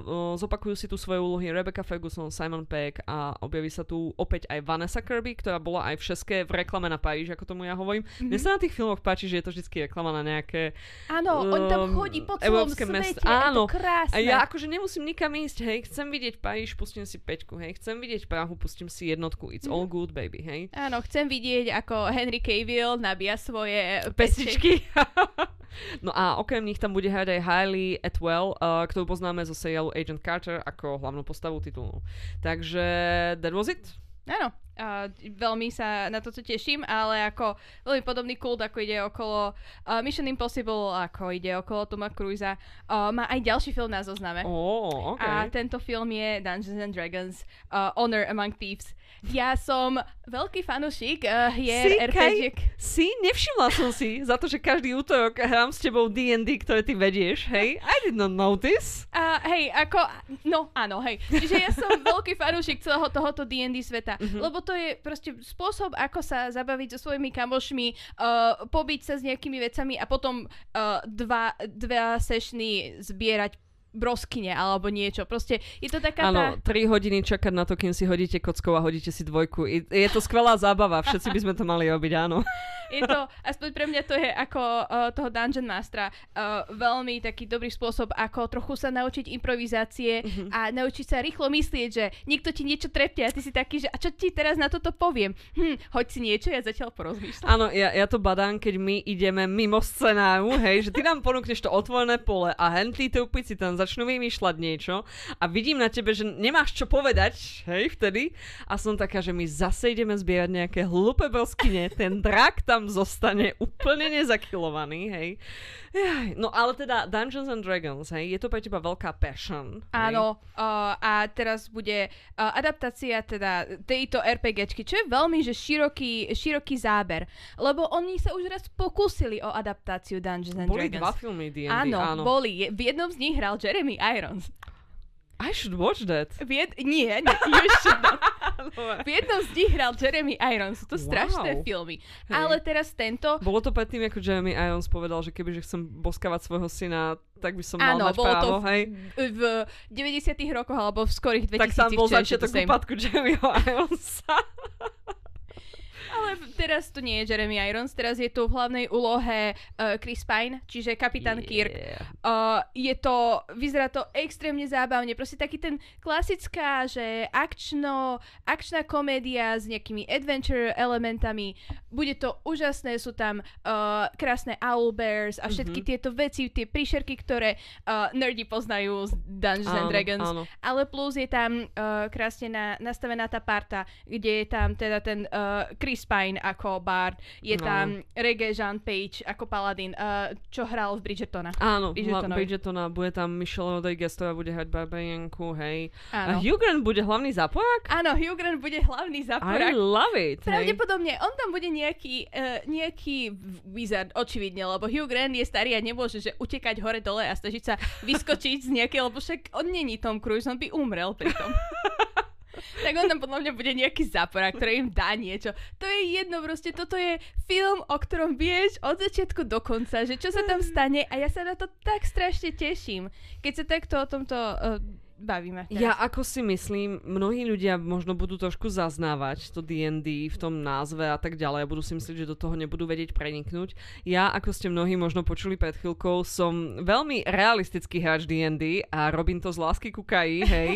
uh, zopakujú si tu svoje úlohy Rebecca Ferguson, Simon Peck a objaví sa tu opäť aj Vanessa Kirby, ktorá bola aj v Šeske v reklame na Paríž, ako tomu ja hovorím. Mm-hmm. Mne sa na tých filmoch páči, že je to vždy reklama na nejaké Áno, on tam um, chodí po celom svete, mesto. Áno. je to krásne. a ja akože nemusím nikam ísť, hej, chcem vidieť Paríž, pustím si peťku, hej, chcem vidieť Prahu, pustím si jednotku, it's all good, baby, hej. Áno, chcem vidieť, ako Henry Cavill nabíja svoje Pestičky. no a okrem nich tam bude hrať aj Hailey Atwell, uh, ktorú poznáme zo seriálu Agent Carter ako hlavnú postavu titulu. Takže that was it. Áno, a veľmi sa na toto teším, ale ako veľmi podobný kult, ako ide okolo uh, Mission Impossible, ako ide okolo Toma Cruisa, uh, má aj ďalší film na zozname. Oh, okay. A tento film je Dungeons and Dragons uh, Honor Among Thieves. Ja som veľký fanúšik uh, hier Si, RPG. Si, nevšimla som si za to, že každý útorok hrám s tebou D&D, ktoré ty vedieš, hej? I did not notice. A hej, ako, no áno, hej. Čiže ja som veľký fanúšik celého tohoto D&D sveta, Mhm. lebo to je proste spôsob, ako sa zabaviť so svojimi kamošmi, uh, pobiť sa s nejakými vecami a potom uh, dva, dva sešny zbierať broskyne alebo niečo. Proste je to taká tá... Áno, 3 hodiny čakať na to, kým si hodíte kockou a hodíte si dvojku. Je to skvelá zábava, všetci by sme to mali robiť, áno. je to, aspoň pre mňa to je ako uh, toho Dungeon Mastera uh, veľmi taký dobrý spôsob, ako trochu sa naučiť improvizácie Mhm. a naučiť sa rýchlo myslieť, že niekto ti niečo trepne a ty si taký, že a čo ti teraz na toto poviem? Hm, hoď si niečo, ja zatiaľ porozmýšľam. Áno, ja, ja to badám, keď my ideme mimo scenáru, hej, že ty nám ponúkneš to otvorené pole a hentlí trúpici tam začnú vymýšľať niečo a vidím na tebe, že nemáš čo povedať, hej, vtedy a som taká, že my zase ideme zbierať nejaké hlúpe broskyne, ten drak tam zostane úplne nezakilovaný, hej. No ale teda Dungeons and Dragons, hej, je to pre teba veľká passion. hej? Áno, uh, a teraz bude uh, adaptácia teda tejto RPGčky, čo je veľmi že široký, široký záber, lebo oni sa už raz pokúsili o adaptáciu Dungeons and Boli Dragons. dva filmy D&D, Áno, áno. boli. V jednom z nich hral Jeremy Irons. I should watch that. V jed... Nie, nie, you should not. V jednom z nich hral Jeremy Irons. Sú to Wow. strašné filmy. Hej. Ale teraz tento... Bolo to predtým, ako Jeremy Irons povedal, že kebyže chcem boskavať svojho syna, tak by som mal Áno, mať bolo to právo, v, hej. v 90 rokoch alebo v skorých 2000 Tak tam bol začiatok to úpadku Jeremyho Ironsa. Ale teraz tu nie je Jeremy Irons, teraz je tu v hlavnej úlohe uh, Chris Pine, čiže kapitán Kirk. Uh, je to, vyzerá to extrémne zábavne, proste taký ten klasická, že akčno, akčná komédia s nejakými adventure elementami. Bude to úžasné, sú tam uh, krásne owlbears a všetky Mhm. tieto veci, tie príšerky, ktoré uh, nerdi poznajú z Dungeons and Áno, Dragons. áno. Ale plus je tam uh, krásne na, nastavená tá parta, kde je tam teda ten uh, Chris Pine ako Bard, je No. tam Reggae Jean Page ako Paladin, uh, čo hral v Bridgertona. Áno. Bridgetona. Bridgetona, bude tam Michelle Rodriguez, ktorá bude hrať Barbarianku, hej. A Áno. Hugh Grant bude hlavný zapojak? Áno, Hugh Grant bude hlavný I záporak. love it, hej. Pravdepodobne on tam bude nejaký, uh, nejaký wizard, očividne, lebo Hugh Grant je starý a nemôže že utekať hore dole a snažiť sa vyskočiť z nejakej, lebo však on není Tom Cruise, on by umrel pri tom. tak on tam podľa mňa bude nejaký záporák, ktorý im dá niečo. To je jedno, proste toto je film, o ktorom vieš od začiatku do konca, že čo sa tam stane a ja sa na to tak strašne teším, keď sa takto o tomto uh, bavíme. Teraz. Ja ako si myslím, mnohí ľudia možno budú trošku zaznávať to D&D v tom názve a tak ďalej a budú si myslieť, že do toho nebudú vedieť preniknúť. Ja, ako ste mnohí možno počuli pred chvíľkou, som veľmi realistický hráč D&D a robím to z lásky ku KI, hej,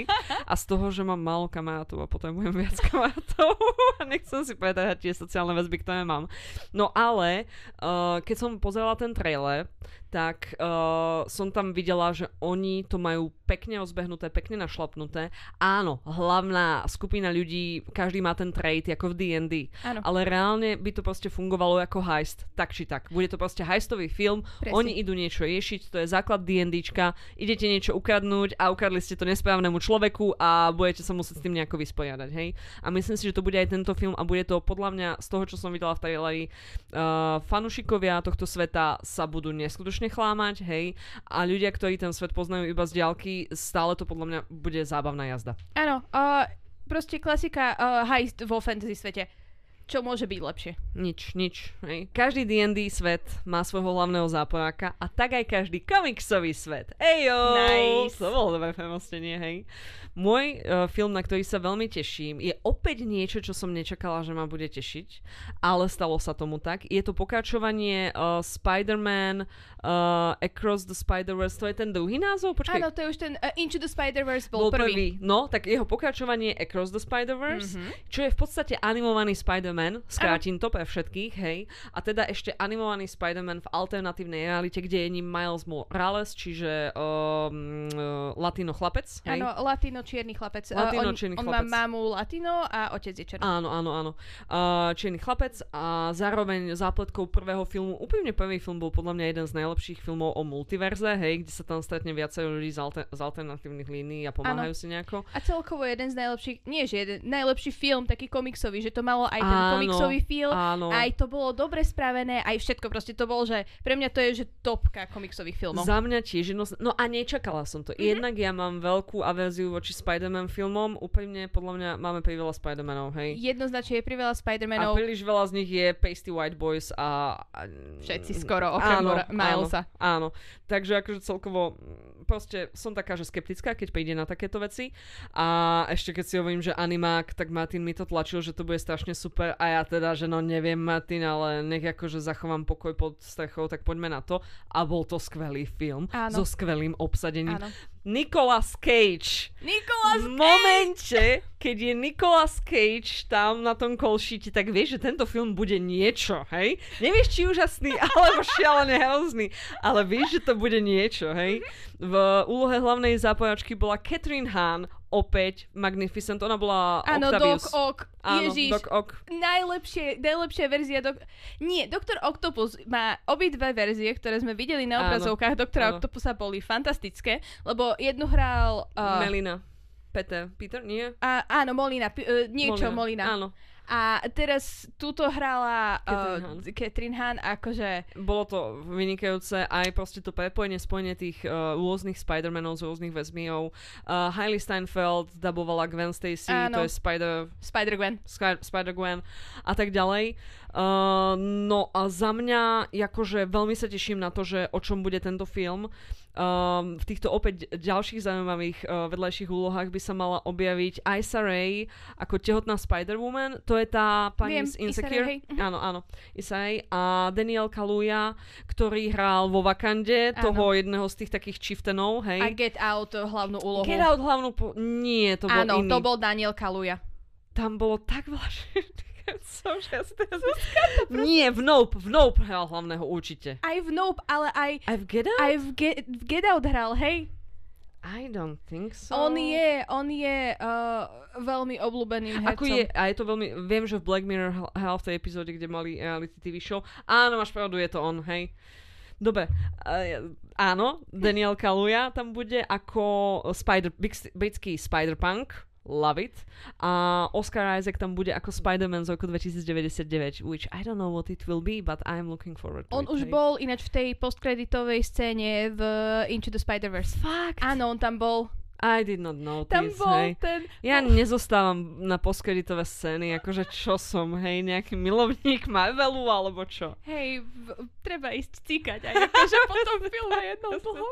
a z toho, že mám málo kamarátov a potrebujem viac kamarátov a nechcem si predávať tie sociálne väzby, ktoré mám. No ale, uh, keď som pozerala ten trailer, tak uh, som tam videla, že oni to majú pekne rozbehnuté, pekne našlapnuté. Áno, hlavná skupina ľudí, každý má ten trade ako v D&D. Áno. Ale reálne by to proste fungovalo ako heist, tak či tak. Bude to proste heistový film, Presne. oni idú niečo riešiť, to je základ D&Dčka, idete niečo ukradnúť a ukradli ste to nesprávnemu človeku a budete sa musieť s tým nejako vysporiadať, hej. A myslím si, že to bude aj tento film a bude to podľa mňa z toho, čo som videla v traileri, uh, fanušikovia tohto sveta sa budú neskutočne chlámať, hej, a ľudia, ktorí ten svet poznajú iba z diaľky, stále to podľa mňa bude zábavná jazda. Áno, uh, proste klasika uh, heist vo fantasy svete. Čo môže byť lepšie? Nič, nič. Hej. Každý D&D svet má svojho hlavného záporáka a tak aj každý komiksový svet. Ejo! Nice. To bolo dobré premostenie, hej. Môj uh, film, na ktorý sa veľmi teším, je opäť niečo, čo som nečakala, že ma bude tešiť, ale stalo sa tomu tak. Je to pokračovanie uh, Spider-Man uh, Across the Spider-Verse, to je ten druhý názov? Počkaj. Áno, to je už ten uh, Into the Spider-Verse bol, bol prvý. No, tak jeho pokračovanie Across the Spider-Verse, Mhm. čo je v podstate animovaný Spider-Man, skrátim to pre všetkých, hej. A teda ešte animovaný Spider-Man v alternatívnej realite, kde je ním Miles Morales, čiže um, uh, latino chlapec, hej. Áno, latino čierny chlapec. Uh, Latino on, čierny on chlapec. má mamu latino a otec je černý. Áno, áno, áno. Uh, čierny chlapec a zároveň zápletkou prvého filmu, úplne prvý film bol podľa mňa jeden z najlepších filmov o multiverze, hej, kde sa tam stretne viacero ľudí z, alter- z alternatívnych línií a pomáhajú si nejako. A celkovo jeden z najlepších, nie že jeden, najlepší film, taký komiksový, že to malo aj ten Áno, komiksový film, áno. aj to bolo dobre spravené, aj všetko, proste to bolo, že pre mňa to je, že topka komiksových filmov. Za mňa tiež jedno... No a nečakala som to. Mhm. Jednak ja mám veľkú averziu voči Spider-Man filmom. Úplne, podľa mňa, máme priveľa Spider-Manov, hej. Jednoznačne je priveľa A Spider-Manov, príliš veľa z nich je Pasty White Boys a... a všetci skoro, okrem áno, Milesa. Áno, áno. Takže akože celkovo mm, proste som taká, že skeptická, keď príde na takéto veci. A ešte keď si hovorím, že animák, tak Martin mi to tlačil, že to bude strašne super a ja teda, že no neviem Martin, ale nech akože zachovám pokoj pod strechou, tak poďme na to. A bol to skvelý film Áno. so skvelým obsadením. Áno. Nicolas Cage. Nicolas V momente, keď je Nicolas Cage tam na tom kolšíti, tak vieš, že tento film bude niečo, hej? Nevieš, či úžasný, alebo šialené hrozný, ale vieš, že to bude niečo, hej? V úlohe hlavnej zápojačky bola Catherine Hahn, opäť Magnificent, ona bola Áno, Octavius. Doc Ock. Áno, Ježiš. Doc Ock. Najlepšie, najlepšia verzia dok... Nie, Doktor Octopus má obidve verzie, ktoré sme videli na Áno, obrazovkách Doktora áno. Octopusa boli fantastické, lebo jednu hral... Uh, Melina. Peter. Peter? Nie? a, áno, Molina, p- uh, niečo Molina. Áno. A teraz túto hrala Catherine Hahn. uh, Catherine Hahn, akože... Bolo to vynikajúce, aj proste to prepojenie, spojenie tých uh, rôznych Spider-Manov z rôznych vesmírov. Uh, Hailey Steinfeld dabovala Gwen Stacy, Áno. to je Spider, Spider-Gwen. Sky- Spider-Gwen a tak ďalej. Uh, no a za mňa, akože veľmi sa teším na to, že o čom bude tento film. Um, v týchto opäť ďalších zaujímavých uh, vedľajších úlohách by sa mala objaviť Issa Rae ako tehotná Spider-Woman. To je tá pani Viem, z Insecure. Hej. Mhm. Áno, áno. Issa Rae. A Daniel Kaluuya, ktorý hral vo Wakande, Áno. toho jedného z tých takých chieftainov, hej. A Get Out hlavnú úlohu. Get Out hlavnú... Po... Nie, to bol Áno, iný. to bol Daniel Kaluja. Tam bolo tak veľa som, že ja si teraz... Nie, v Nope, v Nope hral hlavného určite. Aj v Nope, ale aj, Aj v Get Out? aj v, Get, v Get Out hral, hej? I don't think so. On je, on je uh, veľmi obľúbeným hercom. Ako je, a je to veľmi, viem, že v Black Mirror hral- v tej epizóde, kde mali reality TV show. Áno, máš pravdu, je to on, hej. Dobre, uh, áno, Daniel Kaluuya tam bude ako Spider, britský Spider-Punk, love it. A Oscar Isaac tam bude ako Spider-Man z roku 2099, which I don't know what it will be, but I'm looking forward to On it, už hej. bol ináč v tej postkreditovej scéne v Into the Spider-Verse. Fakt? Áno, on tam bol. I did not notice, Tam bol hej. ten... Ja nezostávam na poskeritové scény, akože čo som, hej, nejaký milovník Marvelu, alebo čo? Hej, v, treba ísť cíkať aj akože po tom filme jednou dlho.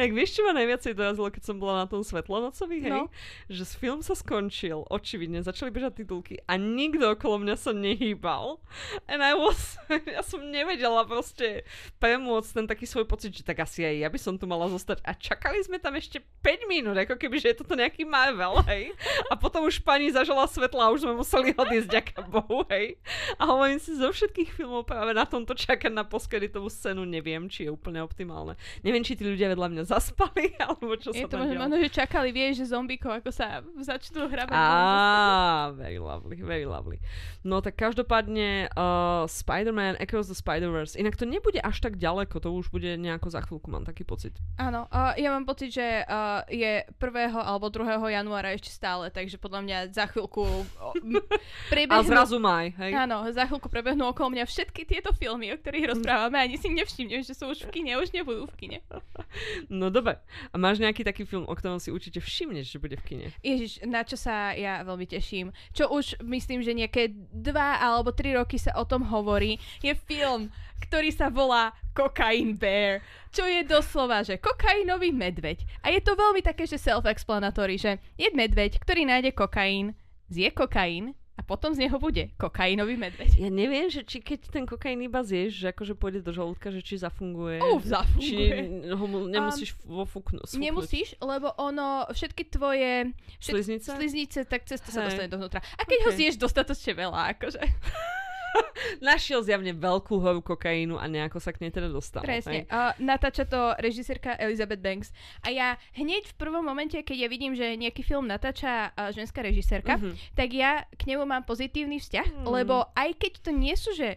Jak vieš, čo ma najviacej dorazilo, keď som bola na tom Svetlonocovi, hej? No. Že film sa skončil, očividne, začali bežať titulky a nikto okolo mňa sa nehýbal. And I was, ja som nevedela proste premôcť ten taký svoj pocit, že tak asi aj ja by som tu mala zostať. A čakali sme tam ešte 5 minút, ako keby, že je toto nejaký Marvel, hej? A potom už pani zažala svetla a už sme museli odísť, ďaká Bohu, hej? A hovorím si, zo všetkých filmov práve na tomto čakať na poskeritovú scénu neviem, či je úplne optimálne. Neviem, či tí ľudia vedľa mňa zaspali, alebo čo Je sa to tam možno, že čakali, vieš, že zombíkov, ako sa začnú hrabať. Á, very lovely, very lovely. No tak každopádne uh, Spider-Man Across the Spider-Verse. Inak to nebude až tak ďaleko, to už bude nejako za chvíľku, mám taký pocit. Áno, uh, ja mám pocit, že uh, je 1. alebo 2. januára ešte stále, takže podľa mňa za chvíľku m, A prebehnú... zrazu maj, hej? Áno, za chvíľku prebehnú okolo mňa všetky tieto filmy, o ktorých rozprávame, ani si nevšimnem, že sú už v kine, už nebudú v kine. No dobre. A máš nejaký taký film, o ktorom si určite všimneš, že bude v kine? Ježiš, na čo sa ja veľmi teším. Čo už myslím, že nejaké dva alebo tri roky sa o tom hovorí, je film, ktorý sa volá Cocaine Bear, čo je doslova, že kokainový medveď. A je to veľmi také, že self-explanatory, že je medveď, ktorý nájde kokain, zje kokain a potom z neho bude kokainový medveď. Ja neviem, že či keď ten kokain iba zješ, že akože pôjde do žalúdka, že či zafunguje. Uf, Či zafunguje. ho mu nemusíš um, vofúknuť. Nemusíš, lebo ono, všetky tvoje všet, Sliznice? sliznice, tak cez to sa Hej. dostane dovnútra. A keď ho Ok. zješ dostatočne veľa, akože. Našiel zjavne veľkú horu kokainu a nejako sa k nej teda dostal. Presne. hej? Uh, natáča to režisérka Elizabeth Banks. A ja hneď v prvom momente, keď ja vidím, že nejaký film natáča uh, ženská režisérka, Mhm. tak ja k nemu mám pozitívny vzťah, Mhm. lebo aj keď to nie sú, že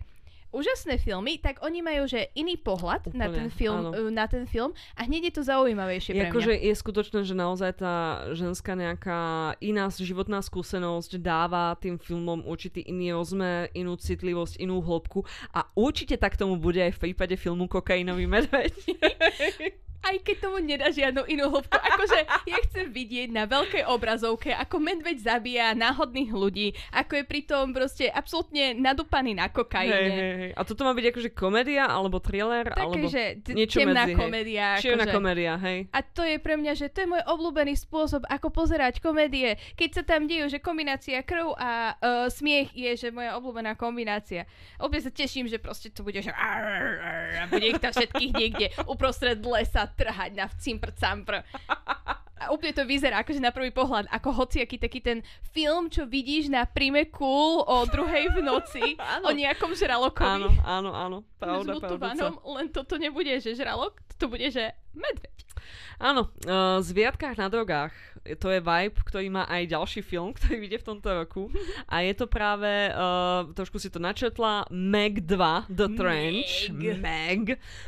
úžasné filmy, tak oni majú, že iný pohľad na Úplne, ten, film, áno. uh, na ten film a hneď je to zaujímavejšie pre mňa. Akože je skutočné, že naozaj tá ženská nejaká iná životná skúsenosť dáva tým filmom určitý iný rozmer, inú citlivosť, inú hĺbku a určite tak tomu bude aj v prípade filmu Kokainový medveď. Aj keď tomu nedá žiadnu inú hĺbku. Akože ja chcem vidieť na veľkej obrazovke, ako medveď zabíja náhodných ľudí, ako je pritom proste absolútne nadúpaný na hej, kokaine. hej, hej. A toto má byť akože komédia, alebo thriller, Také, alebo že t- niečo temná medzi, hej. komédia. čierna akože. komédia, hej. A to je pre mňa, že to je môj obľúbený spôsob, ako pozerať komédie. Keď sa tam dejú, že kombinácia krv a uh, smiech je, že moja obľúbená kombinácia. Opäť sa teším, že proste to bude, že a bude ich tam všetkých niekde uprostred lesa trhať na cimpr campr. A úplne to vyzerá akože na prvý pohľad ako hociaký taký ten film, čo vidíš na príjme cool o druhej v noci o nejakom žralokovi. Áno, áno, áno. Pravda, pravda. Len toto nebude, že žralok, to bude, že medveď. Áno, uh, Zviatkách na drogách. To je vibe, ktorý má aj ďalší film, ktorý vyjde v tomto roku. A je to práve, uh, trošku si to načetla, Meg 2, The Trench. Meg. Meg.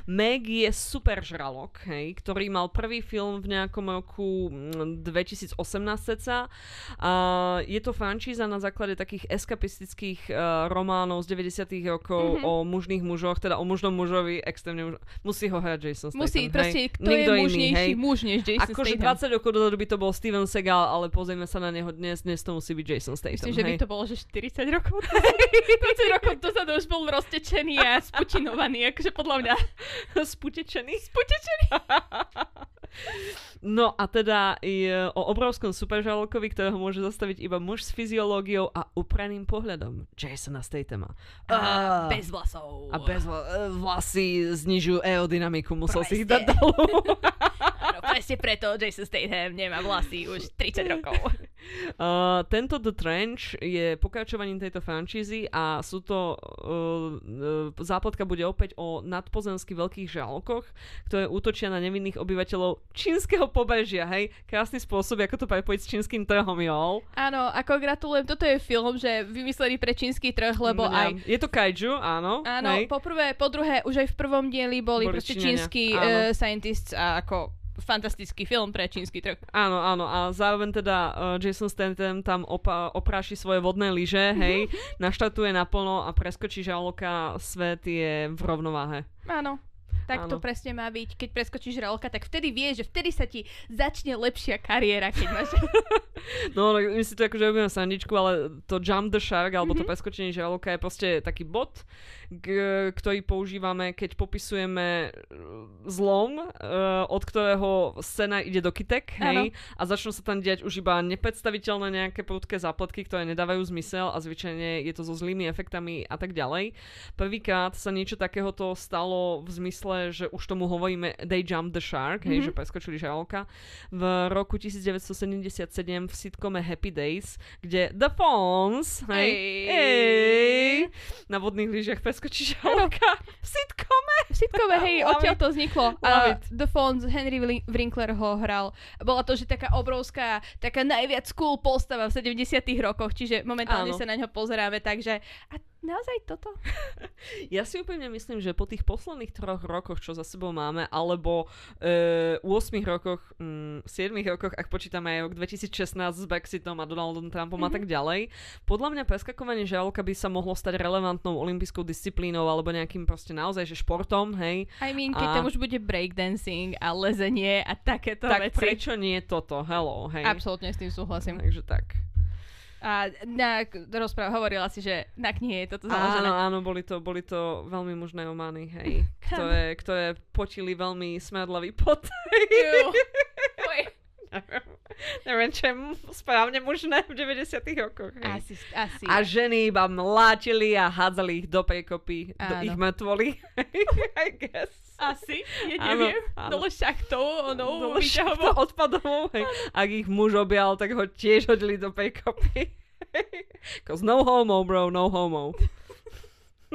Meg je super žralok, hej, ktorý mal prvý film v nejakom roku mm, 2018 ceca. Uh, je to frančíza na základe takých eskapistických uh, románov z 90 rokov Mhm. o mužných mužoch, teda o mužnom mužovi, extrémne muž... Musí ho hrať Jason Statham, Musí, hej. proste, kto Nikto je iný, mužnejší hej. muž než Jason Akože Statham. 20 rokov dozadu by to bol Steven Seagal, ale pozrieme sa na neho dnes, dnes to musí byť Jason Statham. Myslím, že by hej. to bolo, že 40 rokov dozadu. 20 rokov dozadu už bol roztečený a sputinovaný, akože podľa mňa. Sputečený. Sputečený? No a teda je o obrovskom superžalkovi, ktorého môže zastaviť iba muž s fyziológiou a upraným pohľadom Jasona Stathama. A bez vlasov. A bez vla- e, vlasy znižujú aerodynamiku, musel si ich dať dolu. Áno, presne preto Jason Statham nemá vlasy už 30 rokov. Uh, tento The Trench je pokračovaním tejto franšízy a sú to... Uh, uh, zápletka bude opäť o nadpozemských veľkých žralokoch, ktoré útočia na nevinných obyvateľov čínskeho pobrežia, hej? Krásny spôsob, ako to prepojiť s čínskym trhom, jol. Áno, ako gratulujem, toto je film, že vymysleli pre čínsky trh, lebo aj Je to kaiju, áno. Áno, hej? po prvé, po druhé, už aj v prvom dieli boli, Boli proste čínsky uh, scientists a ako fantastický film pre čínsky trh. Áno, áno. A zároveň teda uh, Jason Statham tam opa- opráši svoje vodné lyže, hej, naštartuje naplno a preskočí žraloka, svet je v rovnováhe. Áno. Tak to Áno. presne má byť. Keď preskočíš žraloka, tak vtedy vieš, že vtedy sa ti začne lepšia kariéra, keď máš... No, my si to akože robíme sandičku, ale to jump the shark, alebo Mhm. to preskočenie žraloka je proste taký bod, k- ktorý používame, keď popisujeme e, zlom, e, od ktorého scéna ide do kytek, hej, a začnú sa tam diať už iba nepredstaviteľné nejaké prudké zápletky, ktoré nedávajú zmysel a zvyčajne je to so zlými efektami a tak ďalej. Prvýkrát sa niečo takéhoto stalo v zmysle, že už tomu hovoríme they jumped the shark, hej, Mhm. že preskočili žraloka. V roku 1977 v sitcome Happy Days, kde The Fonz, hej, Ej. ej, na vodných lyžiach preskočí žraloka v sitcome. V sitcome, hej, odtiaľ to vzniklo. A. The Fonz, Henry Winkler ho hral. Bola to, že taká obrovská, taká najviac cool postava v 70 roch, čiže momentálne Áno. sa na ňo pozeráme, takže a naozaj toto? Ja si úplne myslím, že po tých posledných troch rokoch, čo za sebou máme, alebo e, 8 rokoch, mm, 7 rokoch, ak počítame aj rok 2016 s Brexitom a Donaldom Trumpom mm-hmm. a tak ďalej, podľa mňa preskakovanie žraloka by sa mohlo stať relevantnou olympijskou disciplínou alebo nejakým proste naozaj, že športom, hej. I mean, keď a... tam už bude breakdancing a lezenie a takéto tak veci. prečo nie toto? Hello, hej. Absolútne s tým súhlasím. Takže tak. A na rozpráv hovorila si, že na knihe je toto založené. Áno, áno, boli to, boli to veľmi mužné omany, hej. Ktoré, ktoré potili veľmi smedlavý pot. Neviem, čo je správne mužné v 90 rokoch. Hej. Asi, asi. A ženy iba mlátili a hádzali ich do prekopy, do ich mŕtvoly. I guess. Asi, ja neviem. Áno, áno. Dole šachtou, onou výťahovou. odpadovou. Hej. Ak ich muž objal, tak ho tiež hodili do prekopy. Cause no homo, bro, no homo.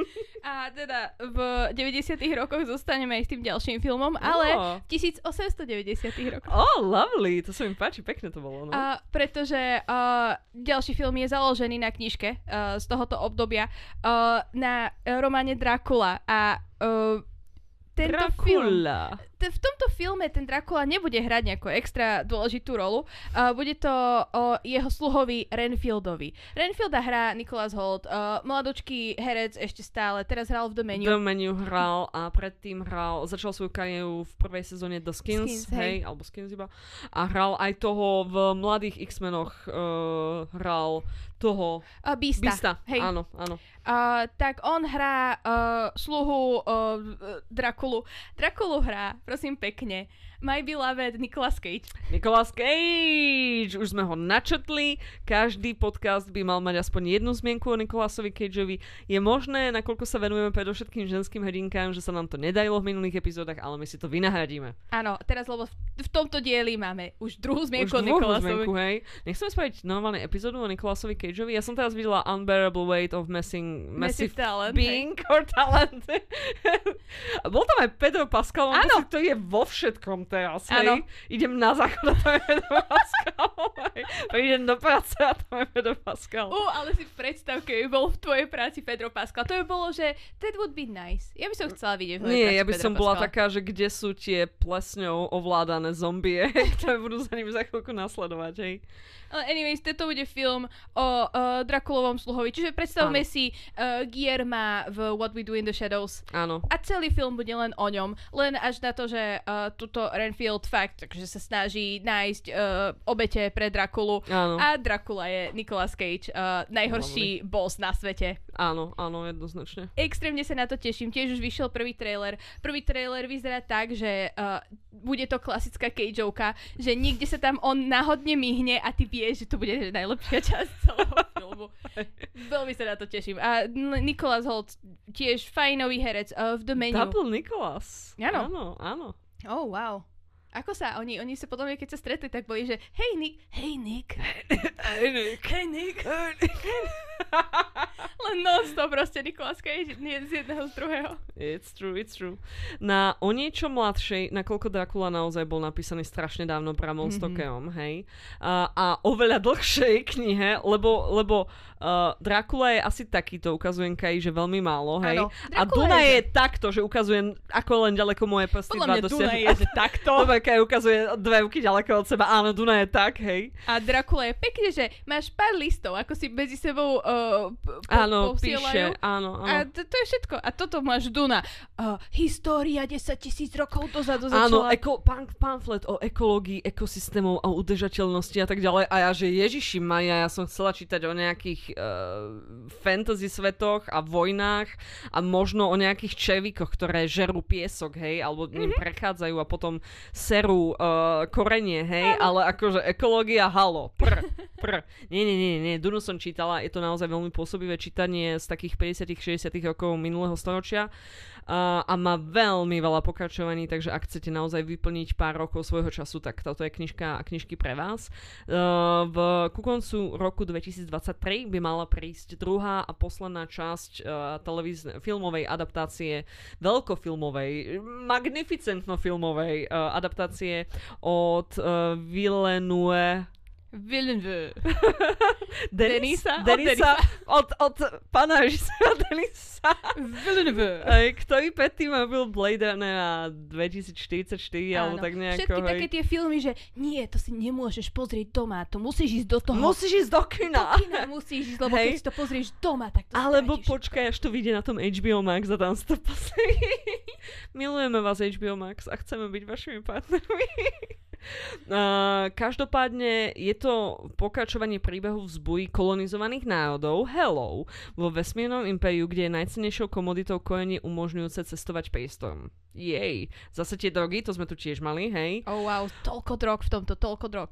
A teda v 90 rokoch zostaneme aj s tým ďalším filmom, ale v 1890 rokoch. Oh, lovely, to sa mi páči, pekne to bolo. No? Uh, pretože uh, ďalší film je založený na knižke uh, z tohoto obdobia uh, na románe Dracula a uh, tento Dracula. film v tomto filme ten Dracula nebude hrať nejakú extra dôležitú rolu. Uh, bude to o jeho sluhovi Renfieldovi. Renfielda hrá Nicholas Holt, uh, mladočký herec ešte stále, teraz hral v Menu. The Menu hral a predtým hral, začal svoju kariéru v prvej sezóne The Skins, Skins hej, hej, alebo Skins iba. A hral aj toho v mladých X-menoch, uh, hral toho... Uh, Beasta. Beasta, hej. áno, áno. Uh, tak on hrá uh, sluhu uh, Drakulu. Drakulu hrá prosím pekne. My beloved Nicolas Cage. Nicolas Cage! Už sme ho načetli. Každý podcast by mal mať aspoň jednu zmienku o Nicolasovi Cageovi. Je možné, nakoľko sa venujeme predovšetkým ženským hedinkám, že sa nám to nedarilo v minulých epizódach, ale my si to vynahradíme. Áno, teraz lebo v, tomto dieli máme už druhú zmienku už o Nicolasovi. Zmienku, hej. Nechceme spraviť normálne epizódu o Nicolasovi Cageovi. Ja som teraz videla Unbearable Weight of Messing Massive, massive talent, Being or Talent. Bol tam aj Pedro Pascal, on to, to je vo všetkom teraz, hej. Idem na záchod a tam je Pedro Pascal. Idem do práce a tam je Pedro Pascal. Uh, ale si predstav, keby bol v tvojej práci Pedro Pascal. To by bolo, že that would be nice. Ja by som chcela vidieť v Nie, ja by Pedro som Pascal. bola taká, že kde sú tie plesňou ovládané zombie, ktoré budú za ním za chvíľku nasledovať, hej. Uh, anyways, toto bude film o uh, Drakulovom sluhovi. Čiže predstavme Áno. si uh, Guillerma v What We Do in the Shadows. Áno. A celý film bude len o ňom. Len až na to, že uh, tuto Renfield fakt takže sa snaží nájsť uh, obete pre Drakulu. Áno. A Drakula je Nicolas Cage, uh, najhorší Lovely. boss na svete. Áno, áno, jednoznačne. Extrémne sa na to teším. Tiež už vyšiel prvý trailer. Prvý trailer vyzerá tak, že uh, bude to klasická Cageovka, že niekde sa tam on náhodne myhne a ty vieš, že to bude najlepšia časť celého filmu. Veľmi sa na to teším. A Nicholas Holt, tiež fajnový herec uh, v The Menu. Double Nicholas. Áno. Áno, áno. Oh, wow. Ako sa oni, oni sa potom, keď sa stretli, tak boli, že hej Nick, hej Nick. Hej Nick. Hej Nick. Hej Nick. Len non-stop proste Nicolas Cage z jedného z druhého. It's true, it's true. Na o niečo mladšej, nakoľko Dracula naozaj bol napísaný strašne dávno Bramom mm-hmm. Stokeom, hej, a, a oveľa dlhšej knihe, lebo, lebo uh, Dracula je asi takýto, ukazujem Kaj, že veľmi málo, hej. Ano, a Duna je, že... takto, že ukazujem, ako len ďaleko moje prsty Podľa mňa Duna je, že takto. Dobre, Kaj ukazuje dve ruky ďaleko od seba, áno, Duna je tak, hej. A Dracula je pekne, že máš pár listov, ako si medzi sebou uh, po, áno, píše, áno, áno. A to, to je všetko. A toto máš Duna. Uh, história 10 tisíc rokov dozadu začala. Áno, eko, pán, pamflet o ekológii, ekosystémov a udržateľnosti a tak ďalej. A ja, že Ježiši Maja, ja som chcela čítať o nejakých uh, fantasy svetoch a vojnách a možno o nejakých čevikoch, ktoré žerú piesok, hej, alebo mm-hmm. ním prechádzajú a potom serú uh, korenie, hej, áno. ale akože ekológia, halo, pr, pr. Nie, nie, nie, nie, Dunu som čítala, je to naozaj veľmi pôsobivé čítanie z takých 50 60 rokov minulého storočia a má veľmi veľa pokračovaní, takže ak chcete naozaj vyplniť pár rokov svojho času, tak toto je knižka a knižky pre vás. Uh, v, ku koncu roku 2023 by mala prísť druhá a posledná časť uh, televíznej filmovej adaptácie, veľkofilmovej, magnificentno filmovej uh, adaptácie od uh, Villeneuve Villeneuve. Denis, Denisa? Od Denisa od, od pána režisera Denisa. Villeneuve. Aj, ktorý predtým robil Blade Runner 2044 alebo Áno. tak nejako. Všetky hej. také tie filmy, že nie, to si nemôžeš pozrieť doma, to musíš ísť do toho. Musíš ísť do do kina. kina musíš ísť, lebo Hej. keď si to pozrieš doma, tak to Alebo stratíš. počkaj, až to vyjde na tom HBO Max a tam si to pozri. Milujeme vás HBO Max a chceme byť vašimi partnermi. Uh, každopádne je to pokračovanie príbehu vzbují kolonizovaných národov Hello vo vesmírnom impériu, kde je najcennejšou komoditou korenie umožňujúce cestovať priestorom. Jej. Zase tie drogy, to sme tu tiež mali, hej. Oh wow, toľko drog v tomto, toľko drog.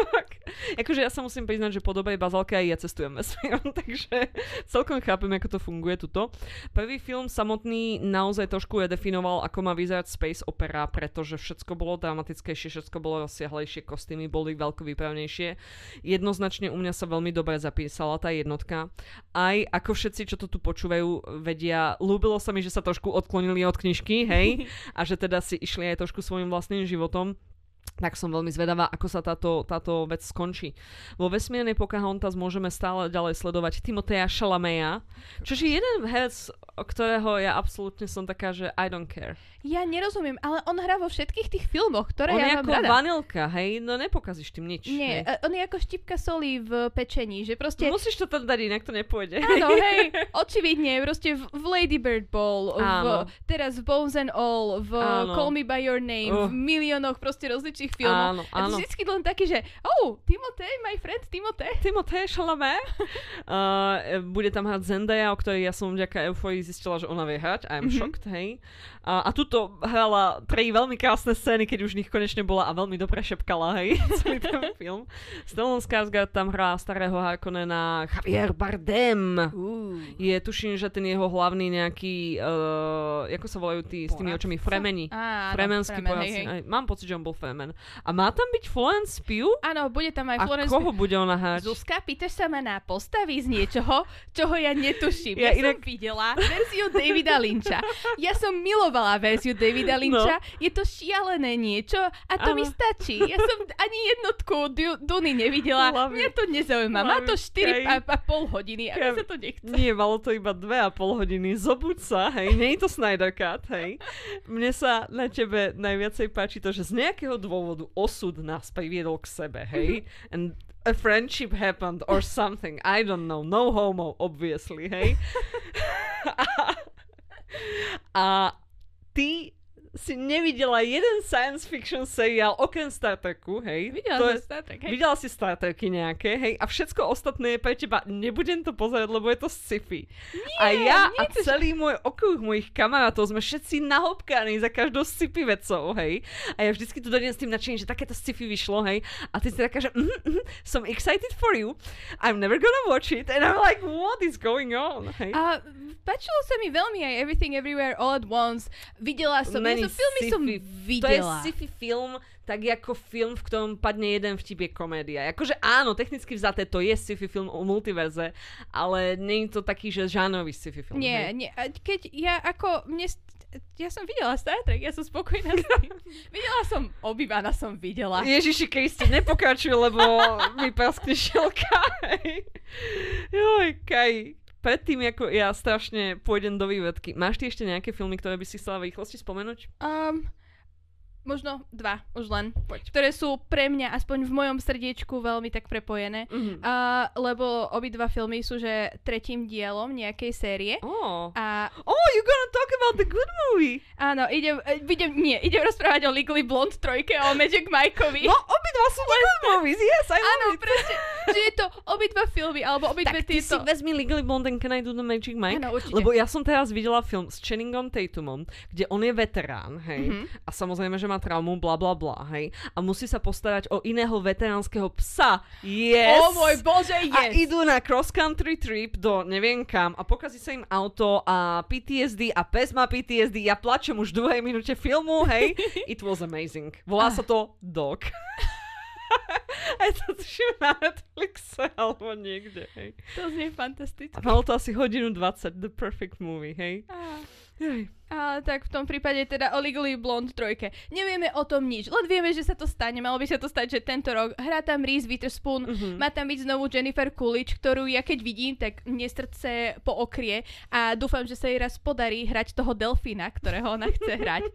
Akože ja sa musím priznať, že po dobrej bazalke aj ja cestujem vesmírom, takže celkom chápem, ako to funguje tuto. Prvý film samotný naozaj trošku redefinoval, ako má vyzerať space opera, pretože všetko bolo dramatickejšie, všetko bolo rozsiahlejšie, kostýmy boli veľko výpravnejšie. Jednoznačne u mňa sa veľmi dobre zapísala tá jednotka. Aj ako všetci, čo to tu počúvajú, vedia, ľúbilo sa mi, že sa trošku odklonili od knižky, hej, a že teda si išli aj trošku svojim vlastným životom tak som veľmi zvedavá, ako sa táto, táto vec skončí. Vo vesmírnej Pocahontas môžeme stále ďalej sledovať Timoteja Chalameya, čo je jeden herec, o ktorého ja absolútne som taká, že I don't care. Ja nerozumiem, ale on hrá vo všetkých tých filmoch, ktoré On je ja ako mám rada. vanilka, hej, no nepokazíš tým nič. Nie, hej. e, on je ako štipka soli v pečení, že proste... Musíš to tam dať, inak to nepôjde. Áno, hej, očividne, proste v, v Lady Bird bol, v, Áno. teraz v Bones and All, v Áno. Call Me By Your Name, Uh. v miliónoch proste rozličných filmov. Áno, A áno. vždycky len taký, že oh, Timotej, my friend Timotej. Timothée Chalamet. Uh, bude tam hrať Zendaya, o ktorej ja som vďaka Euphorii zistila, že ona vie hrať. I'm Mhm. shocked, hej. A, a tuto hrala tri veľmi krásne scény, keď už v nich konečne bola a veľmi dobre šepkala, hej, celý ten film. Stellan Skarsgård tam hrá starého Harkonnena Javier Bardem. Uh. Je, tuším, že ten jeho hlavný nejaký, uh, ako sa volajú tí s tými očami, Fremeni. Áno, Fremenský Fremen. Aj, Mám pocit, že on bol Fremen. A má tam byť Florence Pugh? Áno, bude tam aj A Florence koho bude ona hrať? Zuzka, pýtaš sa ma na postavy z niečoho, čoho ja netuším. Ja Ja, inak- som videla verziu Davida Lynča. Ja som milovala verziu Davida Lynča. Je to šialené niečo a to mi Áno. stačí. Ja som ani jednotku du- Duny nevidela. Love Mňa to nezaujíma. Má to Love it, 4 Kej. a, a pol hodiny a Kej. sa to nechce. Nie, malo to iba dve a pol hodiny. Zobuď sa, hej, nie je to Snyder Cut, hej. Mne sa na tebe najviacej páči to, že z nejakého dôvodu osud nás priviedol k sebe, hej. And a friendship happened or something. I don't know. No homo, obviously, hej. a ty si nevidela jeden science fiction seriál okrem Star Treku, hej. Videla To som je- Star Trek, hej. Videla si Star Treky nejaké, hej, a všetko ostatné je pre teba, nebudem to pozerať, lebo je to sci-fi. a ja nie a to- celý môj okruh mojich kamarátov sme všetci nahopkaní za každou sci-fi vecou, hej. A ja vždycky tu dojdem s tým nadšením, že takéto sci-fi vyšlo, hej. A ty si taká, že mm, mm, som excited for you, I'm never gonna watch it, and I'm like, what is going on, hej. A páčilo sa mi veľmi aj Everything Everywhere All at Once. Videla som, Není som filmy som sci-fi. videla. To je sci-fi film, tak ako film, v ktorom padne jeden vtip je komédia. Akože áno, technicky vzaté to je sci-fi film o multiverze, ale nie je to taký, že žánrový sci-fi film. Nie, hej. nie. Keď ja ako... Mne, ja som videla Star Trek, ja som spokojná s tým. videla som, obývaná som videla. Ježiši Kriste, nepokračuj, lebo mi praskne šielka. hej. Joj, Kaj. Predtým, ako ja strašne pôjdem do vývedky, máš ty ešte nejaké filmy, ktoré by si chcela v rýchlosti spomenúť? Um, možno dva, už len. Poď. Ktoré sú pre mňa, aspoň v mojom srdiečku, veľmi tak prepojené. Mhm. Uh, lebo obidva filmy sú, že tretím dielom nejakej série. Oh. A oh, you're gonna talk about the good movie. áno, idem, e, idem, nie, idem rozprávať o Legally Blonde trojke, o Magic Mikeovi. No, obidva sú the good movies, yes, I Áno, it. presne. že je to obidva filmy, alebo obidve Tak ty si tieto... vezmi Legally Blonde and Can I Do The Magic Mike? Áno, určite. Lebo ja som teraz videla film s Channingom Tatumom, kde on je veterán, hej, Mhm. a samozrejme, že má traumu, bla bla bla, hej, a musí sa postarať o iného veteránskeho psa, yes! O môj bože, A yes! idú na cross country trip do neviem kam a pokazí sa im auto a PTSD a pes má PTSD. Ja plačem už v druhej minúte filmu, hej. It was amazing. Volá sa to Dog. a je to tuším na Netflixe alebo niekde, hej. To znie fantasticky. A malo to asi hodinu 20, the perfect movie, hej. Á. A tak v tom prípade teda o Legally Blonde trojke. Nevieme o tom nič, len vieme, že sa to stane. Malo by sa to stať, že tento rok hrá tam Reese Witherspoon, Mhm. má tam byť znovu Jennifer Coolidge, ktorú ja keď vidím, tak mne srdce po okrie a dúfam, že sa jej raz podarí hrať toho delfína, ktorého ona chce hrať.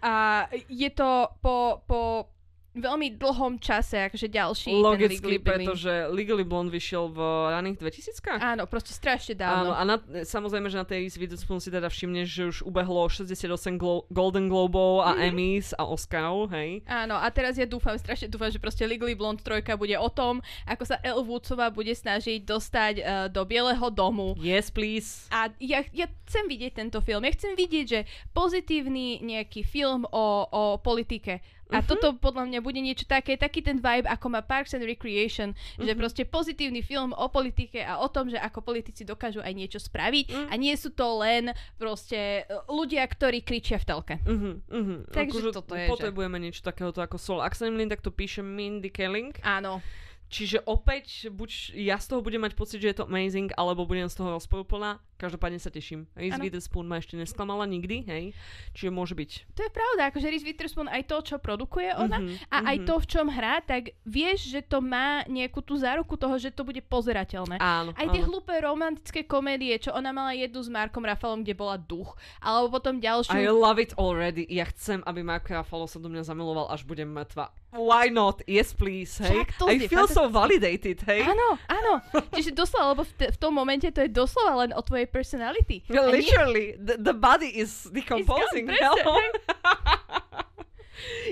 A je to po, po veľmi dlhom čase, akože ďalší Logicky, ten Legally pretože Legally Blonde vyšiel v raných 2000 Áno, proste strašne Áno, dávno. a na, samozrejme, že na tej Witherspoon si teda všimneš, že už ubehlo 68 glo- Golden Globov a Mhm. Emmys a Oscarov, hej. Áno, a teraz ja dúfam, strašne dúfam, že proste Legally Blonde trojka bude o tom, ako sa Elle Woodsová bude snažiť dostať uh, do Bieleho domu. Yes, please. A ja, ja chcem vidieť tento film. Ja chcem vidieť, že pozitívny nejaký film o, o politike. A Mhm. toto podľa mňa bude niečo také, taký ten vibe, ako má Parks and Recreation, že Mhm. proste pozitívny film o politike a o tom, že ako politici dokážu aj niečo spraviť Mm. a nie sú to len proste e, ľudia, ktorí kričia v telke. Uh-huh, uh-huh. Takže akože toto je, že- Potrebujeme niečo takéhoto ako Soul. Ak sa nemýlim, tak to píše Mindy Kaling. Áno. Čiže opäť, buď ja z toho budem mať pocit, že je to amazing, alebo budem z toho rozporúplná. Každopádne sa teším. Reese Áno. Witherspoon ma ešte nesklamala nikdy, hej. Čiže môže byť. To je pravda, akože Reese Witherspoon aj to, čo produkuje ona Mhm, a aj mhm. to, v čom hrá, tak vieš, že to má nejakú tú záruku toho, že to bude pozerateľné. Áno, Aj tie áno. hlúpe romantické komédie, čo ona mala jednu s Markom Rafalom, kde bola duch. Alebo potom ďalšiu... I love it already. Ja chcem, aby Mark Ruffalo sa do mňa zamiloval, až budem mŕtva. Why not? Yes, please, hej. Však to I feel so validated, hej. Áno, áno. Čiže doslova, lebo v, te, v tom momente to je doslova len o tvojej personality. Nie- literally, the, the body is decomposing. Is gone,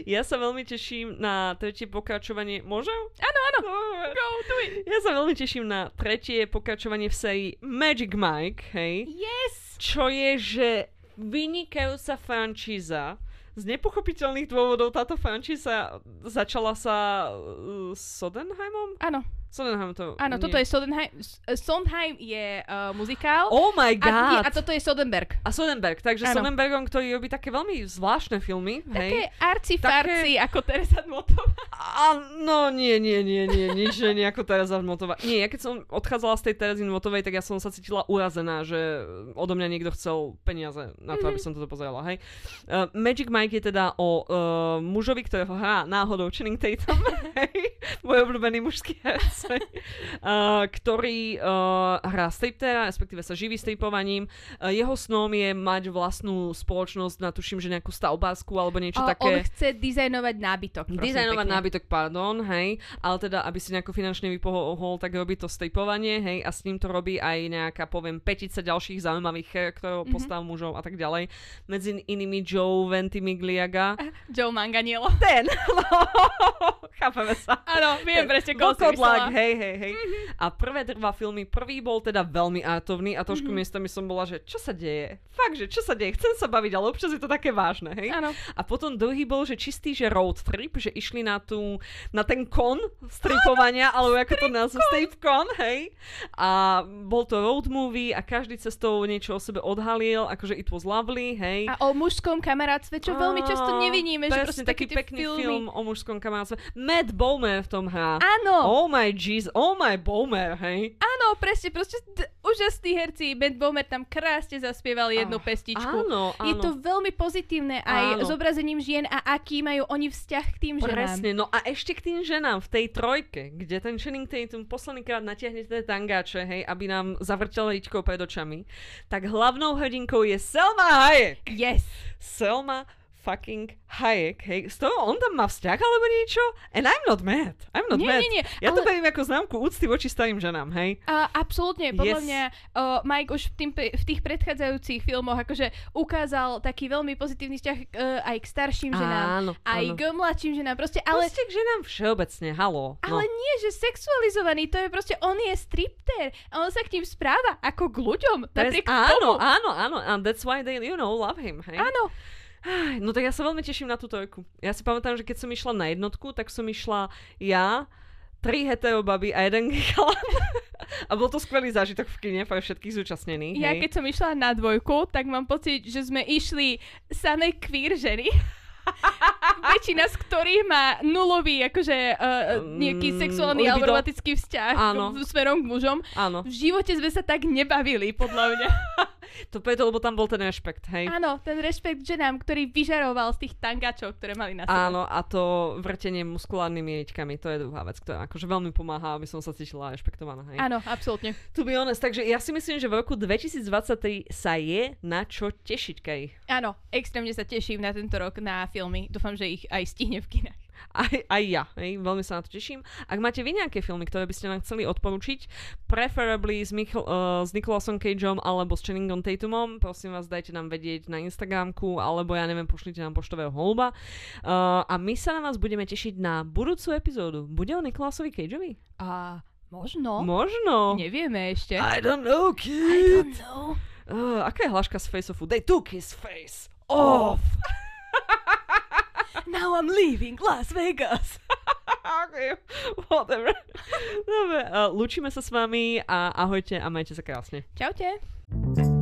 ja sa veľmi teším na tretie pokračovanie. Môžem? Áno, áno. Go, do it. Ja sa veľmi teším na tretie pokračovanie v sérii Magic Mike, hej. Yes. Čo je, že vynikajúca frančíza. Z nepochopiteľných dôvodov táto frančíza začala sa uh, Sodenheimom? Áno, Sodenheim to... áno, nie. toto je Sodenheim. S- uh, Sondheim je uh, muzikál. Oh my a, nie, god! a toto je Sodenberg. A Soderbergh, takže Áno. Soderberghom, ktorý robí také veľmi zvláštne filmy. Také arci Také- ako Teresa Dmotová. A, no nie, nie, nie, nie, nič, že nejako Tereza Motová. Nie, ja keď som odchádzala z tej Terezy Motovej, tak ja som sa cítila urazená, že odo mňa niekto chcel peniaze na to, aby som toto pozerala, hej. Uh, Magic Mike je teda o uh, mužovi, ktorého hrá náhodou Channing Tatum, hej, môj obľúbený mužský herec, hej, uh, ktorý uh, hrá striptera, respektíve sa živí stripovaním. Uh, jeho snom je mať vlastnú spoločnosť na tuším, že nejakú stavbárskú alebo niečo O, také. On chce dizajnovať nábytok. Dizajnovať pekne. nábytok, pardon, hej, ale teda, aby si nejako finančne vypohol, tak robí to stripovanie, hej, a s ním to robí aj nejaká, poviem, petica ďalších zaujímavých charakterov, Mhm. mm-hmm. postav mužov a tak ďalej. Medzi inými Joe Ventimigliaga. Joe Manganiello. Ten, no, chápeme sa. Áno, viem presne, koho si myslela. hej, hej, hej. A prvé dva filmy, prvý bol teda veľmi artovný a trošku miestami som bola, že čo sa deje? Fakt, že čo sa deje? Chcem sa baviť, ale občas je to také vážne, hej? Áno. A potom druhý bol, že čistý, že road trip, že išli na tú, na ten kon stripovania, alebo ako to nazvu, stripcon, hej. A bol to road movie a každý cestou niečo o sebe odhalil, akože it was lovely, hej. A o mužskom kamarátstve, čo veľmi často nevidíme, že proste taký pekný film o mužskom kamarátstve. Matt Bowmer v tom hrá. Áno, Oh my jeez, oh my Bowmer, hej. áno, presne, proste d- úžasní herci. Matt Bomer tam krásne zaspieval jednu Ah, pestičku. Áno, áno. Je to veľmi pozitívne aj Áno. zobrazením žien a aký majú oni vzťah k tým ženám. Presne, no a ešte k tým ženám v tej trojke, kde ten Channing Tatum posledný krát natiahne tie tangáče, hej, aby nám zavrtel ričkou pred očami, tak hlavnou hrdinkou je Selma Hayek. Yes. Selma fucking Hayek, hej, z toho on tam má vzťah alebo niečo? And I'm not mad. I'm not Nie, mad. nie, nie, Ja to ale- beriem ako známku úcty voči starým ženám, hej. A absolútne, podľa Yes. mňa uh, Mike už v, tým, v tých predchádzajúcich filmoch akože ukázal taký veľmi pozitívny vzťah uh, aj k starším ženám, Áno, aj áno. k mladším ženám, proste, ale, Proste k ženám všeobecne, halo. ale no. nie, že sexualizovaný, to je proste, on je stripter a on sa k ním správa ako k ľuďom, Pres- napriek áno, tomu. áno, áno, and that's why they, you know, love him, hej. Áno, No tak ja sa veľmi teším na tú trojku. Ja si pamätám, že keď som išla na jednotku, tak som išla ja, tri hetero baby a jeden chalan. a bol to skvelý zážitok v kine pre všetkých zúčastnených. ja keď som išla na dvojku, tak mám pocit, že sme išli samé queer ženy. Väčšina z ktorých má nulový akože uh, nejaký Mm, sexuálny alebo libido. romantický vzťah Áno. smerom k mužom. Áno. V živote sme sa tak nebavili, podľa mňa. To preto, lebo tam bol ten rešpekt, hej? Áno, ten rešpekt ženám, ktorý vyžaroval z tých tangačov, ktoré mali na sebe. Áno, a to vrtenie muskulárnymi jedičkami, to je druhá vec, ktorá akože veľmi pomáha, aby som sa cítila rešpektovaná, hej? Áno, absolútne. To be honest, takže ja si myslím, že v roku 2023 sa je na čo tešiť, Kej. Áno, extrémne sa teším na tento rok na filmy. Dúfam, že ich aj stihne v kinách. Aj, aj ja, hej, veľmi sa na to teším. Ak máte vy nejaké filmy, ktoré by ste nám chceli odporučiť, preferably s, Michael, uh, s Nicolasom Cageom alebo s Channingom Tatumom, prosím vás, dajte nám vedieť na Instagramku, alebo ja neviem, pošlite nám poštového holba. Uh, a my sa na vás budeme tešiť na budúcu epizódu. Bude o Nicolasovi Cageovi? A možno. Možno. Nevieme ešte. I don't know, kid. know. Uh, aká je hláška z Face-Offu? They took his face off. Now I'm leaving Las Vegas. whatever. Dobre, uh, lúčime sa s vami a ahojte a majte sa krásne. Čaute.